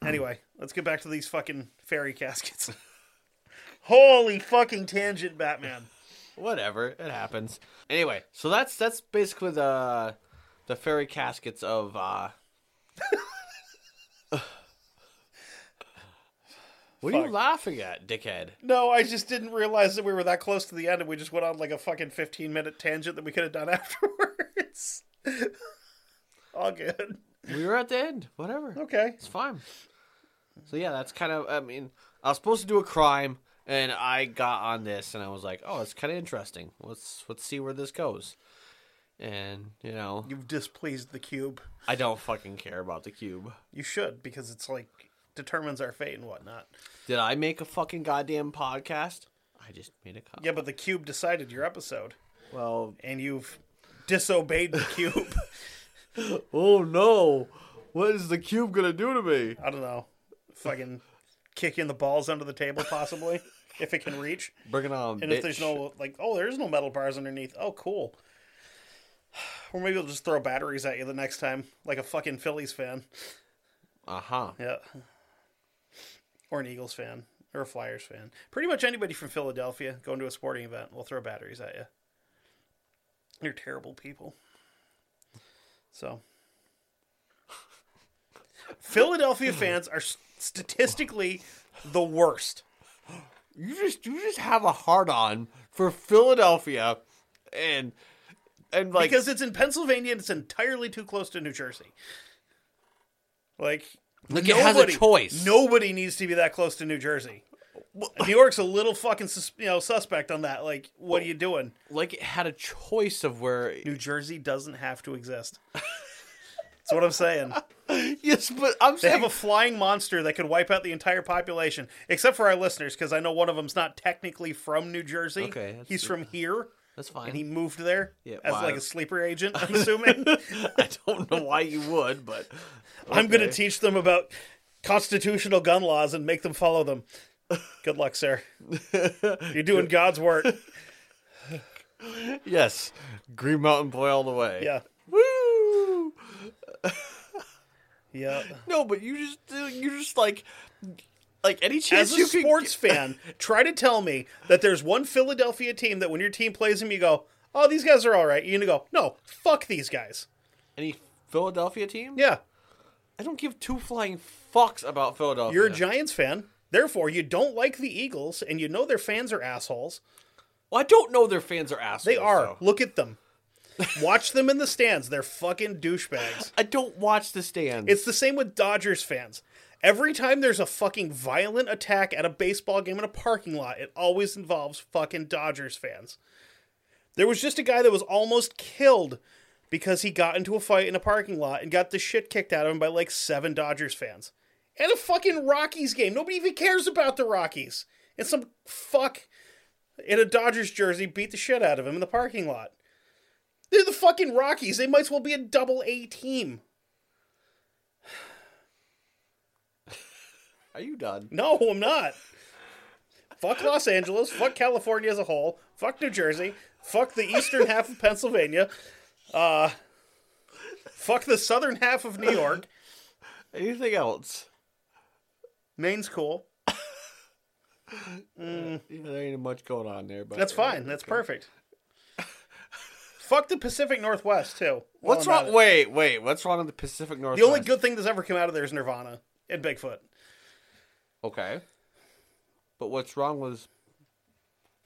Speaker 3: Anyway, let's get back to these fucking fairy caskets. Holy fucking tangent, Batman.
Speaker 2: Whatever. It happens. Anyway, so that's that's basically the the fairy caskets of. uh What are you laughing at, dickhead?
Speaker 3: No, I just didn't realize that we were that close to the end and we just went on like a fucking 15 minute tangent that we could have done afterwards. All good.
Speaker 2: We were at the end. Whatever.
Speaker 3: Okay.
Speaker 2: It's fine. So yeah, that's kind of. I mean, I was supposed to do a crime, and I got on this, and I was like, "Oh, it's kind of interesting. Let's let's see where this goes." And you know,
Speaker 3: You've displeased the cube.
Speaker 2: I don't fucking care about the cube.
Speaker 3: You should, because it's like determines our fate and whatnot.
Speaker 2: Did I make a fucking goddamn podcast? I just made a copy.
Speaker 3: Yeah, but the cube decided your episode,
Speaker 2: Well,
Speaker 3: and you've disobeyed the cube.
Speaker 2: oh no, what is the cube gonna do to me?
Speaker 3: I don't know. Fucking kicking the balls under the table, possibly, if it can reach.
Speaker 2: Bring it on,
Speaker 3: And if there's no, like, oh, there's no metal bars underneath. Oh, cool. Or maybe they'll just throw batteries at you the next time, like a fucking Phillies fan.
Speaker 2: uh huh.
Speaker 3: Yeah. Or an Eagles fan. Or a Flyers fan. Pretty much anybody from Philadelphia going to a sporting event will throw batteries at you. You're terrible people. So. Philadelphia fans are statistically the worst.
Speaker 2: You just you just have a hard on for Philadelphia, and and like
Speaker 3: because it's in Pennsylvania and it's entirely too close to New Jersey. Like,
Speaker 2: Like, it has a choice.
Speaker 3: Nobody needs to be that close to New Jersey. New York's a little fucking you know suspect on that. Like, what are you doing?
Speaker 2: like it had a choice of where
Speaker 3: New Jersey doesn't have to exist. That's what I'm saying.
Speaker 2: yes but i'm
Speaker 3: They
Speaker 2: saying
Speaker 3: have a flying monster that could wipe out the entire population, except for our listeners, because I know one of them's not technically from New Jersey.
Speaker 2: Okay, that's
Speaker 3: he's
Speaker 2: good.
Speaker 3: from here,
Speaker 2: that's fine
Speaker 3: and he moved there
Speaker 2: Yeah,
Speaker 3: as
Speaker 2: well,
Speaker 3: like
Speaker 2: I-
Speaker 3: a sleeper agent. I'm assuming.
Speaker 2: i don't know why you would but
Speaker 3: I'm going to teach them about constitutional gun laws and make them follow them. Good luck, sir. You're doing God's work.
Speaker 2: yes green mountain boy all the way
Speaker 3: Yeah.
Speaker 2: woo
Speaker 3: Yeah.
Speaker 2: no but you just uh, you just like like any chance
Speaker 3: As a
Speaker 2: you could
Speaker 3: sports fan, try to tell me that there's one Philadelphia team that when your team plays them, you go, oh, these guys are all right. You're going to go, no, fuck these guys.
Speaker 2: any philadelphia team
Speaker 3: Yeah.
Speaker 2: i don't give two flying fucks about philadelphia
Speaker 3: You're a Giants fan. Therefore, you don't like the Eagles, and you know their fans are assholes.
Speaker 2: well i don't know their fans are assholes
Speaker 3: They are.
Speaker 2: though.
Speaker 3: Look at them. Watch them in the stands. They're fucking douchebags.
Speaker 2: i don't watch the stands
Speaker 3: It's the same with Dodgers fans. Every time there's a fucking violent attack at a baseball game in a parking lot, it always involves fucking Dodgers fans. There was just a guy that was almost killed because he got into a fight in a parking lot and got the shit kicked out of him by like seven Dodgers fans. And a fucking Rockies game. Nobody even cares about the Rockies. And some fuck in a Dodgers jersey beat the shit out of him in the parking lot. They're the fucking Rockies. They might as well be a double A team.
Speaker 2: Are you done?
Speaker 3: No, I'm not. Fuck Los Angeles. Fuck California as a whole. Fuck New Jersey. Fuck the eastern half of Pennsylvania. Uh, fuck the southern half of New York.
Speaker 2: Anything else?
Speaker 3: Maine's cool.
Speaker 2: Yeah, there ain't much going on there, but
Speaker 3: That's fine. That's perfect. Fuck the Pacific Northwest too. while
Speaker 2: What's
Speaker 3: I'm at
Speaker 2: wrong?
Speaker 3: it.
Speaker 2: Wait, wait. What's wrong in the Pacific Northwest?
Speaker 3: The only good thing that's ever come out of there is Nirvana and Bigfoot.
Speaker 2: Okay. But what's wrong with?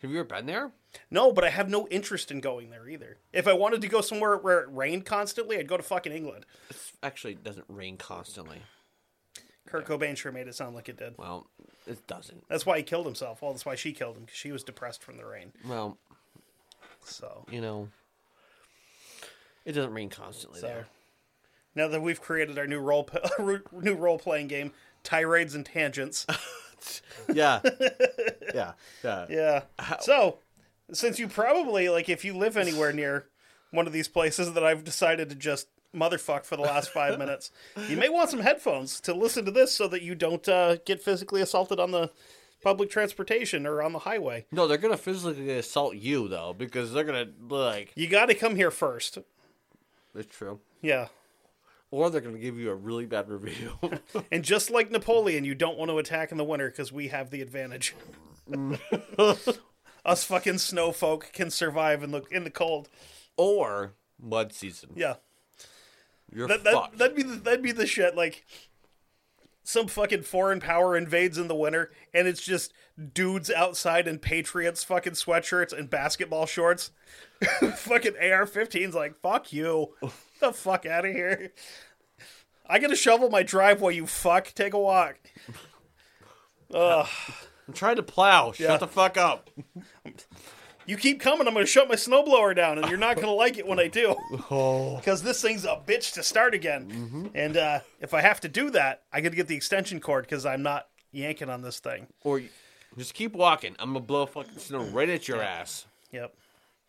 Speaker 2: Have you ever been there?
Speaker 3: No, but I have no interest in going there either. If I wanted to go somewhere where it rained constantly, I'd go to fucking England.
Speaker 2: It actually doesn't rain constantly.
Speaker 3: Kurt Cobain sure made it sound like it did.
Speaker 2: Well, it doesn't.
Speaker 3: That's why he killed himself. Well, that's why she killed him because she was depressed from the rain.
Speaker 2: Well,
Speaker 3: So,
Speaker 2: you know, it doesn't rain constantly
Speaker 3: so
Speaker 2: there.
Speaker 3: now that we've created our new role new role playing game, tirades and tangents.
Speaker 2: Yeah, yeah, yeah.
Speaker 3: Yeah. So, since you probably like, if you live anywhere near one of these places that I've decided to just motherfuck for the last five minutes, you may want some headphones to listen to this so that you don't uh, get physically assaulted on the public transportation or on the highway.
Speaker 2: No, they're gonna physically assault you though, because they're gonna like.
Speaker 3: You got to come here first.
Speaker 2: It's true.
Speaker 3: Yeah.
Speaker 2: Or they're gonna give you a really bad review.
Speaker 3: And just like Napoleon, you don't want to attack in the winter because we have the advantage. Us fucking snow folk can survive in the in the cold.
Speaker 2: or mud season.
Speaker 3: Yeah.
Speaker 2: You're
Speaker 3: That, that
Speaker 2: fucked.
Speaker 3: that'd be the, that'd be the shit. Like some fucking foreign power invades in the winter, and it's just dudes outside in Patriots fucking sweatshirts and basketball shorts. fucking AR-15's like fuck you, the fuck out of here. I gotta shovel my driveway. You fuck. Take a walk. Ugh.
Speaker 2: I'm trying to plow. Shut
Speaker 3: Yeah.
Speaker 2: the fuck up.
Speaker 3: You keep coming, I'm gonna shut my snowblower down, and you're not gonna like it when I do.
Speaker 2: Oh.
Speaker 3: because this thing's a bitch to start again.
Speaker 2: Mm-hmm.
Speaker 3: And uh, if I have to do that, I got to get the extension cord because I'm not yanking on this thing.
Speaker 2: Or you- just keep walking. I'm gonna blow fucking snow right at your ass.
Speaker 3: Yep.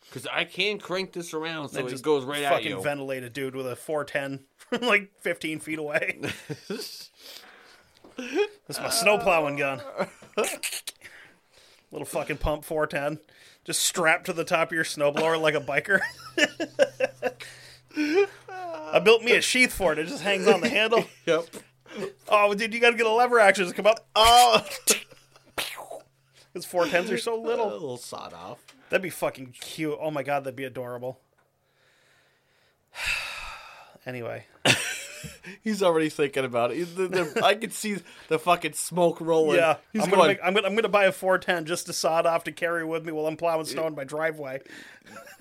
Speaker 2: Because I can crank this around so it
Speaker 3: just
Speaker 2: goes right at
Speaker 3: fucking
Speaker 2: you.
Speaker 3: ventilate a dude with a 410 from like 15 feet away. That's my snow plowing gun. Little fucking pump 410. Just strapped to the top of your snowblower like a biker. I built me a sheath for it. It just hangs on the handle.
Speaker 2: Yep.
Speaker 3: Oh, dude, you got to get a lever action to come up. Oh, because 410s are so little.
Speaker 2: A
Speaker 3: little.
Speaker 2: little sawed off.
Speaker 3: That'd be fucking cute. Oh my god, that'd be adorable. anyway,
Speaker 2: He's already thinking about it. The- the- I can see the fucking smoke rolling.
Speaker 3: yeah,
Speaker 2: He's
Speaker 3: I'm
Speaker 2: going.
Speaker 3: gonna, make, I'm gonna I'm gonna buy a 410 just to saw it off to carry with me while I'm plowing snow in my driveway.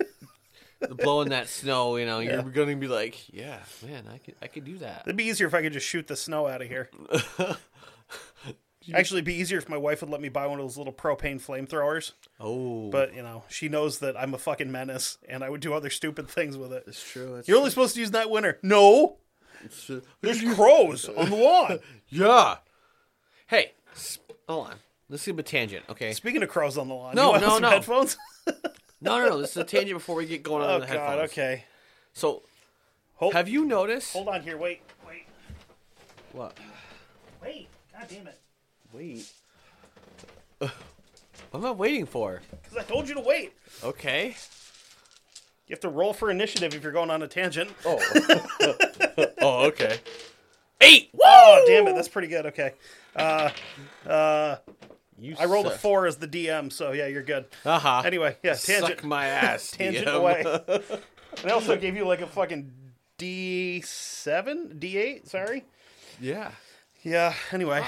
Speaker 2: blowing that snow. You know,
Speaker 3: Yeah.
Speaker 2: you're gonna be like, yeah, man, I could, I could do that.
Speaker 3: It'd be easier if I could just shoot the snow out of here. Actually, it'd be easier if my wife would let me buy one of those little propane flamethrowers.
Speaker 2: Oh,
Speaker 3: But you know, she knows that I'm a fucking menace, and I would do other stupid things with it.
Speaker 2: it's true. It's
Speaker 3: You're only supposed to use that winter. No, there's crows on the lawn.
Speaker 2: Yeah. Hey, s- hold on. Let's give a tangent, okay?
Speaker 3: Speaking of crows on the lawn,
Speaker 2: No,
Speaker 3: you want
Speaker 2: no,
Speaker 3: some
Speaker 2: no.
Speaker 3: headphones.
Speaker 2: No, no, no. This is a tangent before we get going on
Speaker 3: oh
Speaker 2: the
Speaker 3: god,
Speaker 2: headphones.
Speaker 3: okay.
Speaker 2: So,
Speaker 3: Hold,
Speaker 2: have you noticed?
Speaker 3: hold on here. Wait, wait,
Speaker 2: What?
Speaker 3: wait. God damn it!
Speaker 2: Wait. What am I waiting for?
Speaker 3: Because I told you to wait.
Speaker 2: Okay.
Speaker 3: You have to roll for initiative if you're going on a tangent.
Speaker 2: Oh. oh, okay. Eight.
Speaker 3: Oh, damn it! That's pretty good. Okay. Uh, uh,
Speaker 2: You
Speaker 3: I rolled a four as the DM, so yeah, you're good.
Speaker 2: Uh-huh.
Speaker 3: Anyway, yeah, tangent.
Speaker 2: Suck my ass.
Speaker 3: tangent
Speaker 2: DM.
Speaker 3: away. and I also gave you like a fucking D seven, D eight. Sorry.
Speaker 2: yeah.
Speaker 3: Yeah. Anyway.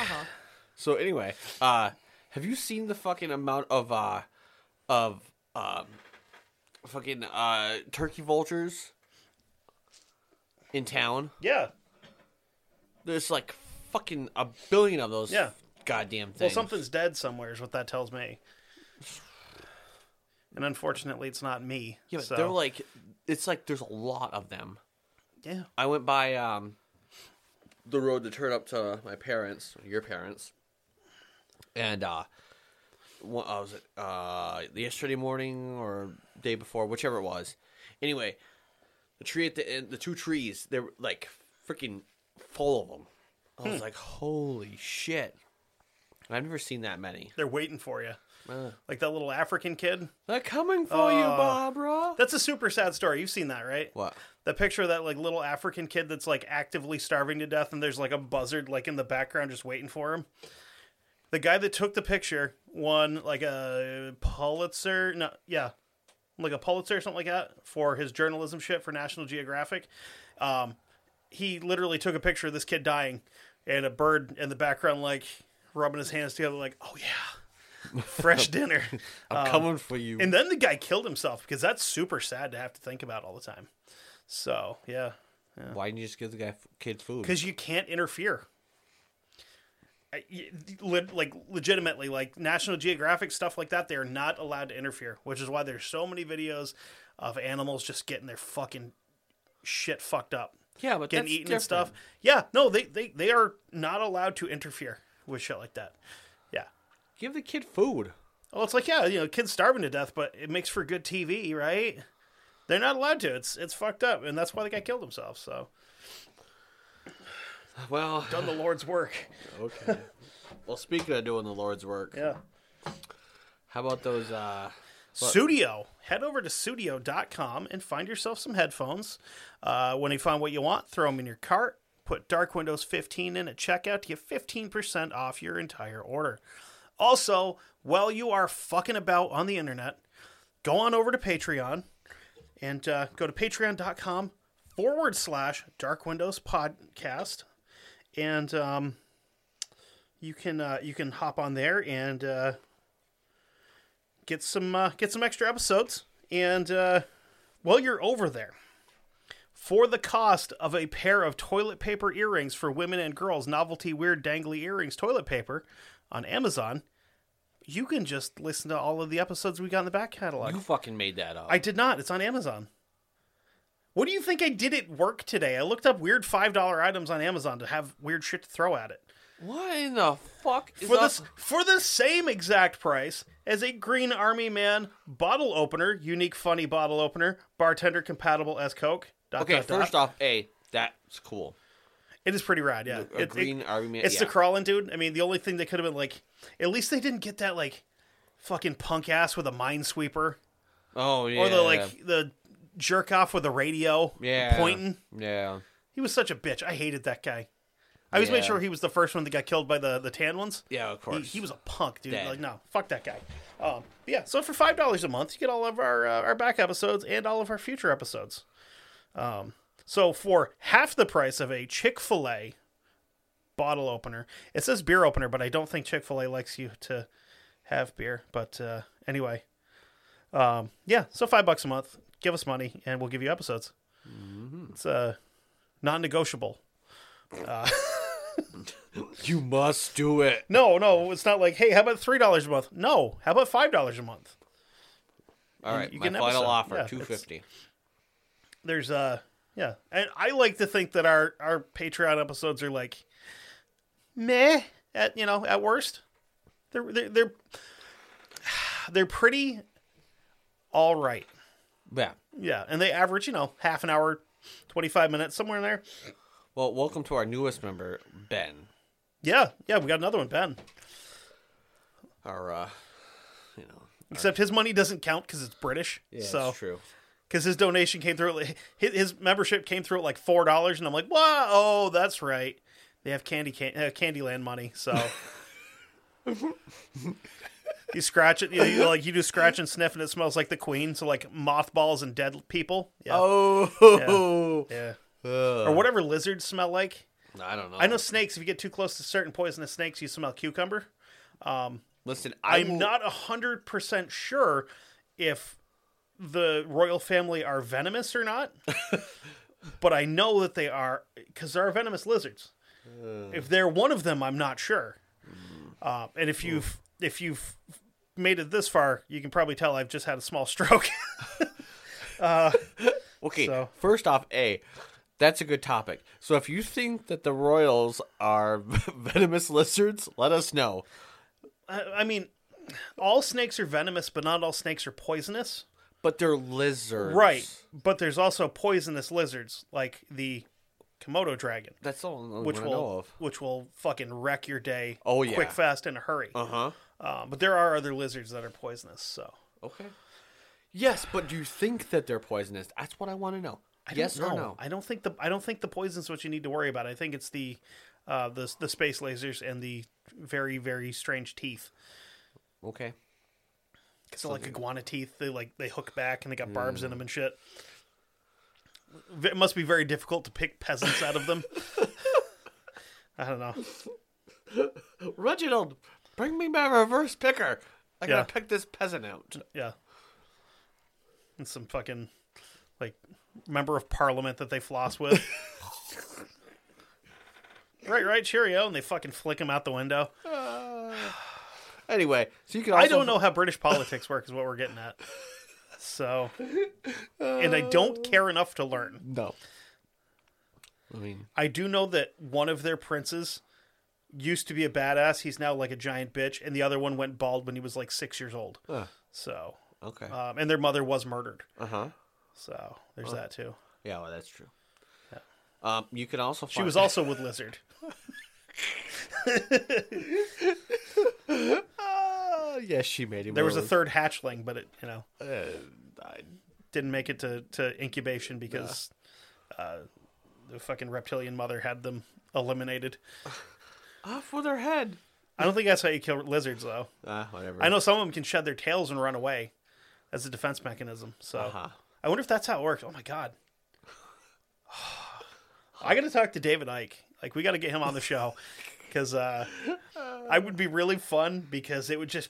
Speaker 2: So anyway, uh, have you seen the fucking amount of uh, of um, fucking uh, turkey vultures in town?
Speaker 3: Yeah.
Speaker 2: There's like fucking a billion of those.
Speaker 3: Yeah.
Speaker 2: Goddamn things.
Speaker 3: Well, something's dead somewhere is what that tells me. And unfortunately, it's not me.
Speaker 2: Yeah, but
Speaker 3: so.
Speaker 2: they're like, it's like there's a lot of them.
Speaker 3: yeah.
Speaker 2: I went by um, the road to turn up to my parents, your parents, and uh, What uh, was it? Uh, yesterday morning or day before, whichever it was. Anyway, the tree at the end, the two trees, they're like freaking full of them. I was like, holy shit! I've never seen that many.
Speaker 3: They're waiting for you.
Speaker 2: Uh,
Speaker 3: Like that little African kid.
Speaker 2: they're coming for you,
Speaker 3: Uh,
Speaker 2: Barbara.
Speaker 3: That's a super sad story. You've seen that, right?
Speaker 2: What?
Speaker 3: The picture of that like little African kid that's like actively starving to death, and there's like a buzzard like in the background just waiting for him. The guy that took the picture won like a Pulitzer, no, yeah, like a Pulitzer or something like that for his journalism shit for National Geographic. Um, he literally took a picture of this kid dying, and a bird in the background like rubbing his hands together, like, "Oh yeah, fresh dinner."
Speaker 2: I'm coming for you.
Speaker 3: And then the guy killed himself because that's super sad to have to think about all the time. So yeah,
Speaker 2: Why didn't you just give the guy f- kid food?
Speaker 3: because you can't interfere. I- y- le- Like legitimately, like National Geographic stuff like that, they are not allowed to interfere, which is why there's so many videos of animals just getting their fucking shit fucked up,
Speaker 2: yeah, but
Speaker 3: getting eaten and stuff. Yeah, no, they, they they are not allowed to interfere with shit like that. Yeah.
Speaker 2: Give the kid food.
Speaker 3: Well, it's like yeah, you know, kids starving to death, but it makes for good TV, right? They're not allowed to. It's it's fucked up, and that's why the guy killed himself. So
Speaker 2: Well,
Speaker 3: done the Lord's work.
Speaker 2: okay. well, speaking of doing the Lord's work,
Speaker 3: Yeah.
Speaker 2: how about those? uh
Speaker 3: Studio. Head over to studio.com and find yourself some headphones. Uh, when you find what you want, throw them in your cart. Put Dark Windows 15 in at checkout to get 15% off your entire order. Also, while you are fucking about on the internet, go on over to Patreon and uh, go to patreon.com forward slash Dark Windows Podcast. And um, you can uh, you can hop on there and uh, get some uh, get some extra episodes. And uh, while you're over there, for the cost of a pair of toilet paper earrings for women and girls, novelty weird dangly earrings toilet paper on Amazon, you can just listen to all of the episodes we got in the back catalog.
Speaker 2: You fucking made that up.
Speaker 3: I did not. It's on Amazon. What do you think I did at work today? I looked up weird five dollar items on Amazon to have weird shit to throw at it.
Speaker 2: what in the fuck is
Speaker 3: For
Speaker 2: up-
Speaker 3: this for the same exact price as a Green Army Man bottle opener, unique funny bottle opener, bartender compatible as Coke. Dot,
Speaker 2: Okay,
Speaker 3: dot, dot.
Speaker 2: first off, a that's cool.
Speaker 3: it is pretty rad. Yeah,
Speaker 2: A
Speaker 3: It- it-
Speaker 2: green army man.
Speaker 3: It's
Speaker 2: yeah.
Speaker 3: the crawling dude. I mean, the only thing they could have been like, at least they didn't get that like fucking punk ass with a minesweeper
Speaker 2: oh yeah.
Speaker 3: or the like the jerk off with a radio
Speaker 2: yeah
Speaker 3: pointing.
Speaker 2: Yeah.
Speaker 3: He was such a bitch. I hated that guy. I always made sure he was the first one that got killed by the the tan ones.
Speaker 2: Yeah, of
Speaker 3: He,
Speaker 2: course.
Speaker 3: he was a punk, dude.
Speaker 2: Dead.
Speaker 3: Like, no, fuck that guy. Um, yeah. So for five dollars a month, you get all of our uh, our back episodes and all of our future episodes. Um, so for half the price of a Chick Fil A bottle opener, it says beer opener, but I don't think Chick Fil A likes you to have beer. But uh, anyway, um, yeah. So five bucks a month, give us money, and we'll give you episodes. It's uh, non-negotiable.
Speaker 2: Uh, You must do it.
Speaker 3: No, no, it's not like, hey, how about three dollars a month? No, how about five dollars a month?
Speaker 2: All right,
Speaker 3: you
Speaker 2: my final
Speaker 3: episode.
Speaker 2: offer
Speaker 3: Yeah,
Speaker 2: two fifty.
Speaker 3: There's uh, yeah, and I like to think that our our Patreon episodes are like, meh, at you know, at worst, they're they're they're, they're pretty, all right.
Speaker 2: Yeah.
Speaker 3: Yeah, and they average, you know, half an hour, twenty five minutes, somewhere in there.
Speaker 2: Well, welcome to our newest member, Ben.
Speaker 3: Yeah, yeah, we got another one, Ben.
Speaker 2: Our, uh, you know,
Speaker 3: Except his money doesn't count because it's British.
Speaker 2: yeah,
Speaker 3: so
Speaker 2: it's true.
Speaker 3: because his donation came through his, his membership came through at like four dollars and i'm like wow oh that's right they have candy can, uh, candyland money so you scratch it you, know, you like you do scratch and sniff and it smells like the queen so like mothballs and dead people. Yeah.
Speaker 2: Oh,
Speaker 3: yeah.
Speaker 2: Ugh.
Speaker 3: or whatever lizards smell like.
Speaker 2: I don't know.
Speaker 3: i know snakes if you get too close to certain poisonous snakes you smell cucumber.
Speaker 2: Listen, I
Speaker 3: i'm
Speaker 2: will-
Speaker 3: not a hundred percent sure if the royal family are venomous or not but i know that they are because there are venomous lizards. If they're one of them i'm not sure. Uh, and if you've if you've made it this far you can probably tell i've just had a small stroke
Speaker 2: Okay,
Speaker 3: So-
Speaker 2: first off, A, that's a good topic. So if you think that the Royals are venomous lizards, let us know.
Speaker 3: I, I mean all snakes are venomous, but not all snakes are poisonous.
Speaker 2: But they're lizards.
Speaker 3: Right. But there's also poisonous lizards like the Komodo dragon,
Speaker 2: That's all
Speaker 3: which will
Speaker 2: I know of.
Speaker 3: which will fucking wreck your day.
Speaker 2: Oh, yeah.
Speaker 3: quick, fast, in a hurry.
Speaker 2: Uh huh.
Speaker 3: Uh, but there are other lizards that are poisonous. So
Speaker 2: Okay. Yes, but do you think that they're poisonous? That's what I want to know.
Speaker 3: I
Speaker 2: yes or
Speaker 3: know.
Speaker 2: no?
Speaker 3: I don't think the I don't think the poison's what you need to worry about. I think it's the uh, the the space lasers and the very very strange teeth.
Speaker 2: Okay.
Speaker 3: Because they're like iguana teeth. They like they hook back and they got barbs in them and shit. It must be very difficult to pick peasants out of them. I don't know.
Speaker 2: Reginald, bring me my reverse picker. I gotta
Speaker 3: Yeah.
Speaker 2: pick this peasant out.
Speaker 3: Yeah. And some fucking like member of parliament that they floss with. right, right, cheerio, and they fucking flick him out the window.
Speaker 2: Anyway, so you can. Also
Speaker 3: I don't know how British politics work, is what we're getting at. So, and I don't care enough to learn.
Speaker 2: No. I mean,
Speaker 3: I do know that one of their princes used to be a badass. He's now like a giant bitch, and the other one went bald when he was like six years old.
Speaker 2: uh,
Speaker 3: So,
Speaker 2: okay.
Speaker 3: um, and their mother was murdered.
Speaker 2: Uh huh.
Speaker 3: So there's that too.
Speaker 2: Yeah, well, that's true. Yeah. Um, you can also.
Speaker 3: She was also with lizard.
Speaker 2: Uh, yes, she made him.
Speaker 3: There was a third hatchling, but it you know
Speaker 2: Uh, I-
Speaker 3: didn't make it to, to incubation because uh, the fucking reptilian mother had them eliminated.
Speaker 2: off with her head.
Speaker 3: I don't think that's how you kill lizards, though.
Speaker 2: Ah, whatever.
Speaker 3: I know some of them can shed their tails and run away as a defense mechanism. So
Speaker 2: Uh-huh.
Speaker 3: I wonder if that's how it works. Oh my god, I got to talk to David Icke. Like we got to get him on the show because uh, I would be really fun because it would just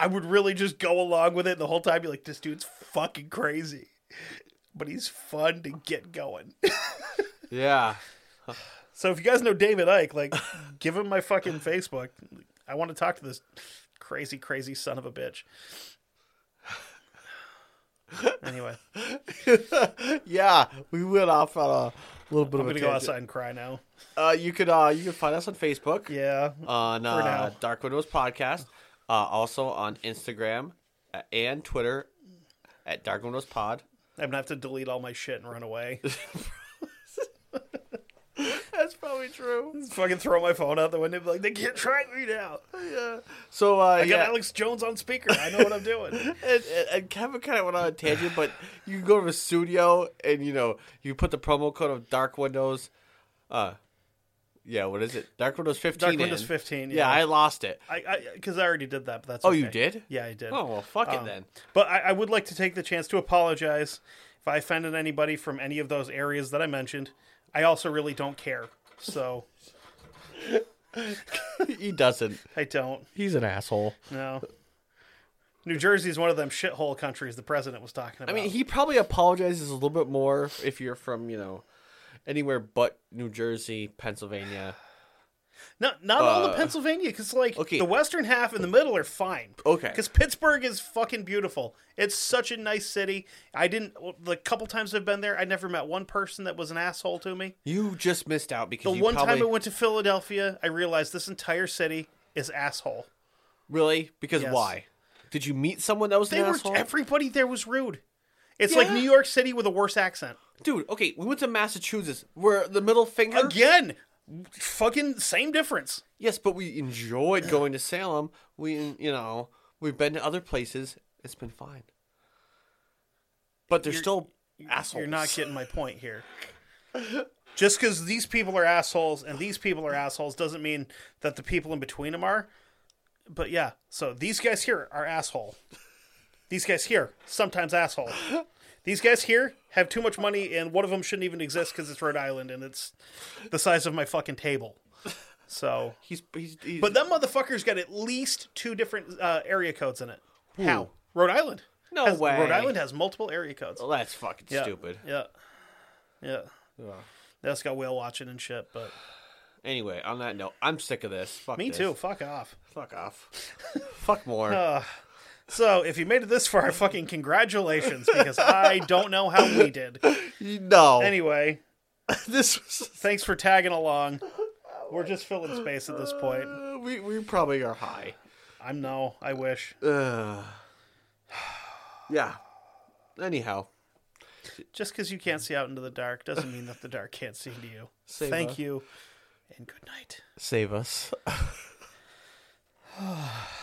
Speaker 3: I would really just go along with it the whole time. Be like, this dude's fucking crazy, but he's fun to get going.
Speaker 2: Yeah.
Speaker 3: So if you guys know David Icke, like, give him my fucking Facebook. I want to talk to this crazy, crazy son of a bitch. Anyway,
Speaker 2: yeah, we went off on a little bit
Speaker 3: I'm
Speaker 2: of a
Speaker 3: gonna go outside and cry now.
Speaker 2: Uh, you could uh, you can find us on Facebook
Speaker 3: Yeah,
Speaker 2: on
Speaker 3: For
Speaker 2: uh,
Speaker 3: now.
Speaker 2: Dark Windows Podcast, uh, also on Instagram uh, and Twitter at Dark Windows Pod.
Speaker 3: I'm gonna have to delete all my shit and run away.
Speaker 2: Probably true.
Speaker 3: fucking throw my phone out the window. be Like they can't track me now.
Speaker 2: Yeah. So uh,
Speaker 3: I got Alex Jones on speaker. I know what I'm doing.
Speaker 2: and, and, and Kevin kind of went on a tangent, but you can go to the studio and you know you put the promo code of Dark Windows. Uh, yeah, what is it? Dark Windows fifteen.
Speaker 3: Dark Windows 15,
Speaker 2: Yeah,
Speaker 3: yeah.
Speaker 2: I lost it.
Speaker 3: I because I, already did that, but that's
Speaker 2: Oh,
Speaker 3: okay.
Speaker 2: you did?
Speaker 3: Yeah, I did.
Speaker 2: Oh well, fuck it
Speaker 3: Um,
Speaker 2: then.
Speaker 3: But I, I would like to take the chance to apologize if I offended anybody from any of those areas that I mentioned. I also really don't care, so
Speaker 2: he doesn't.
Speaker 3: I don't.
Speaker 2: He's an asshole.
Speaker 3: No. New Jersey is one of them shithole countries the president was talking about.
Speaker 2: I mean, he probably apologizes a little bit more if you're from you know anywhere but New Jersey, Pennsylvania.
Speaker 3: Not not all of
Speaker 2: uh,
Speaker 3: Pennsylvania, because like
Speaker 2: okay.
Speaker 3: the western half and the middle are fine.
Speaker 2: Okay.
Speaker 3: Because Pittsburgh is fucking beautiful. It's such a nice city. I didn't the couple times I've been there, I never met one person that was an asshole to me.
Speaker 2: You just missed out because
Speaker 3: The one
Speaker 2: probably
Speaker 3: time I went to Philadelphia, I realized this entire city is asshole.
Speaker 2: really because
Speaker 3: Yes.
Speaker 2: why? Did you meet someone that was
Speaker 3: They
Speaker 2: an
Speaker 3: were
Speaker 2: asshole?
Speaker 3: everybody there was rude. It's like New York City with a worse accent.
Speaker 2: Dude, okay, we went to Massachusetts. Where the middle finger.
Speaker 3: Again, fucking same difference.
Speaker 2: Yes, but we enjoyed going to Salem. We, you know, we've been to other places. It's been fine. But they're
Speaker 3: You're-
Speaker 2: still assholes.
Speaker 3: You're not getting my point here. Just because these people are assholes and these people are assholes doesn't mean that the people in between them are. But yeah, so these guys here are asshole. These guys here sometimes asshole. These guys here have too much money, and one of them shouldn't even exist because it's Rhode Island and it's the size of my fucking table. So,
Speaker 2: He's, he's, he's
Speaker 3: but that motherfucker's got at least two different uh, area codes in it. How? Rhode Island.
Speaker 2: No
Speaker 3: Has-
Speaker 2: way.
Speaker 3: Rhode Island has multiple area codes.
Speaker 2: Well, that's fucking
Speaker 3: Yeah.
Speaker 2: stupid.
Speaker 3: Yeah. Yeah. That's got whale watching and shit, but
Speaker 2: Anyway, on that note, I'm sick of this. Fuck
Speaker 3: me
Speaker 2: this.
Speaker 3: too. Fuck off.
Speaker 2: Fuck off. Fuck more.
Speaker 3: Uh, so if you made it this far, fucking congratulations, because I don't know how we did.
Speaker 2: No.
Speaker 3: Anyway,
Speaker 2: this was...
Speaker 3: thanks for tagging along. We're just filling space at this uh, point.
Speaker 2: Uh, we we probably are high.
Speaker 3: I'm no. I wish.
Speaker 2: Uh, yeah. Anyhow.
Speaker 3: Just because you can't see out into the dark doesn't mean that the dark can't see into you.
Speaker 2: Save
Speaker 3: Thank
Speaker 2: us.
Speaker 3: you, and good night.
Speaker 2: Save us.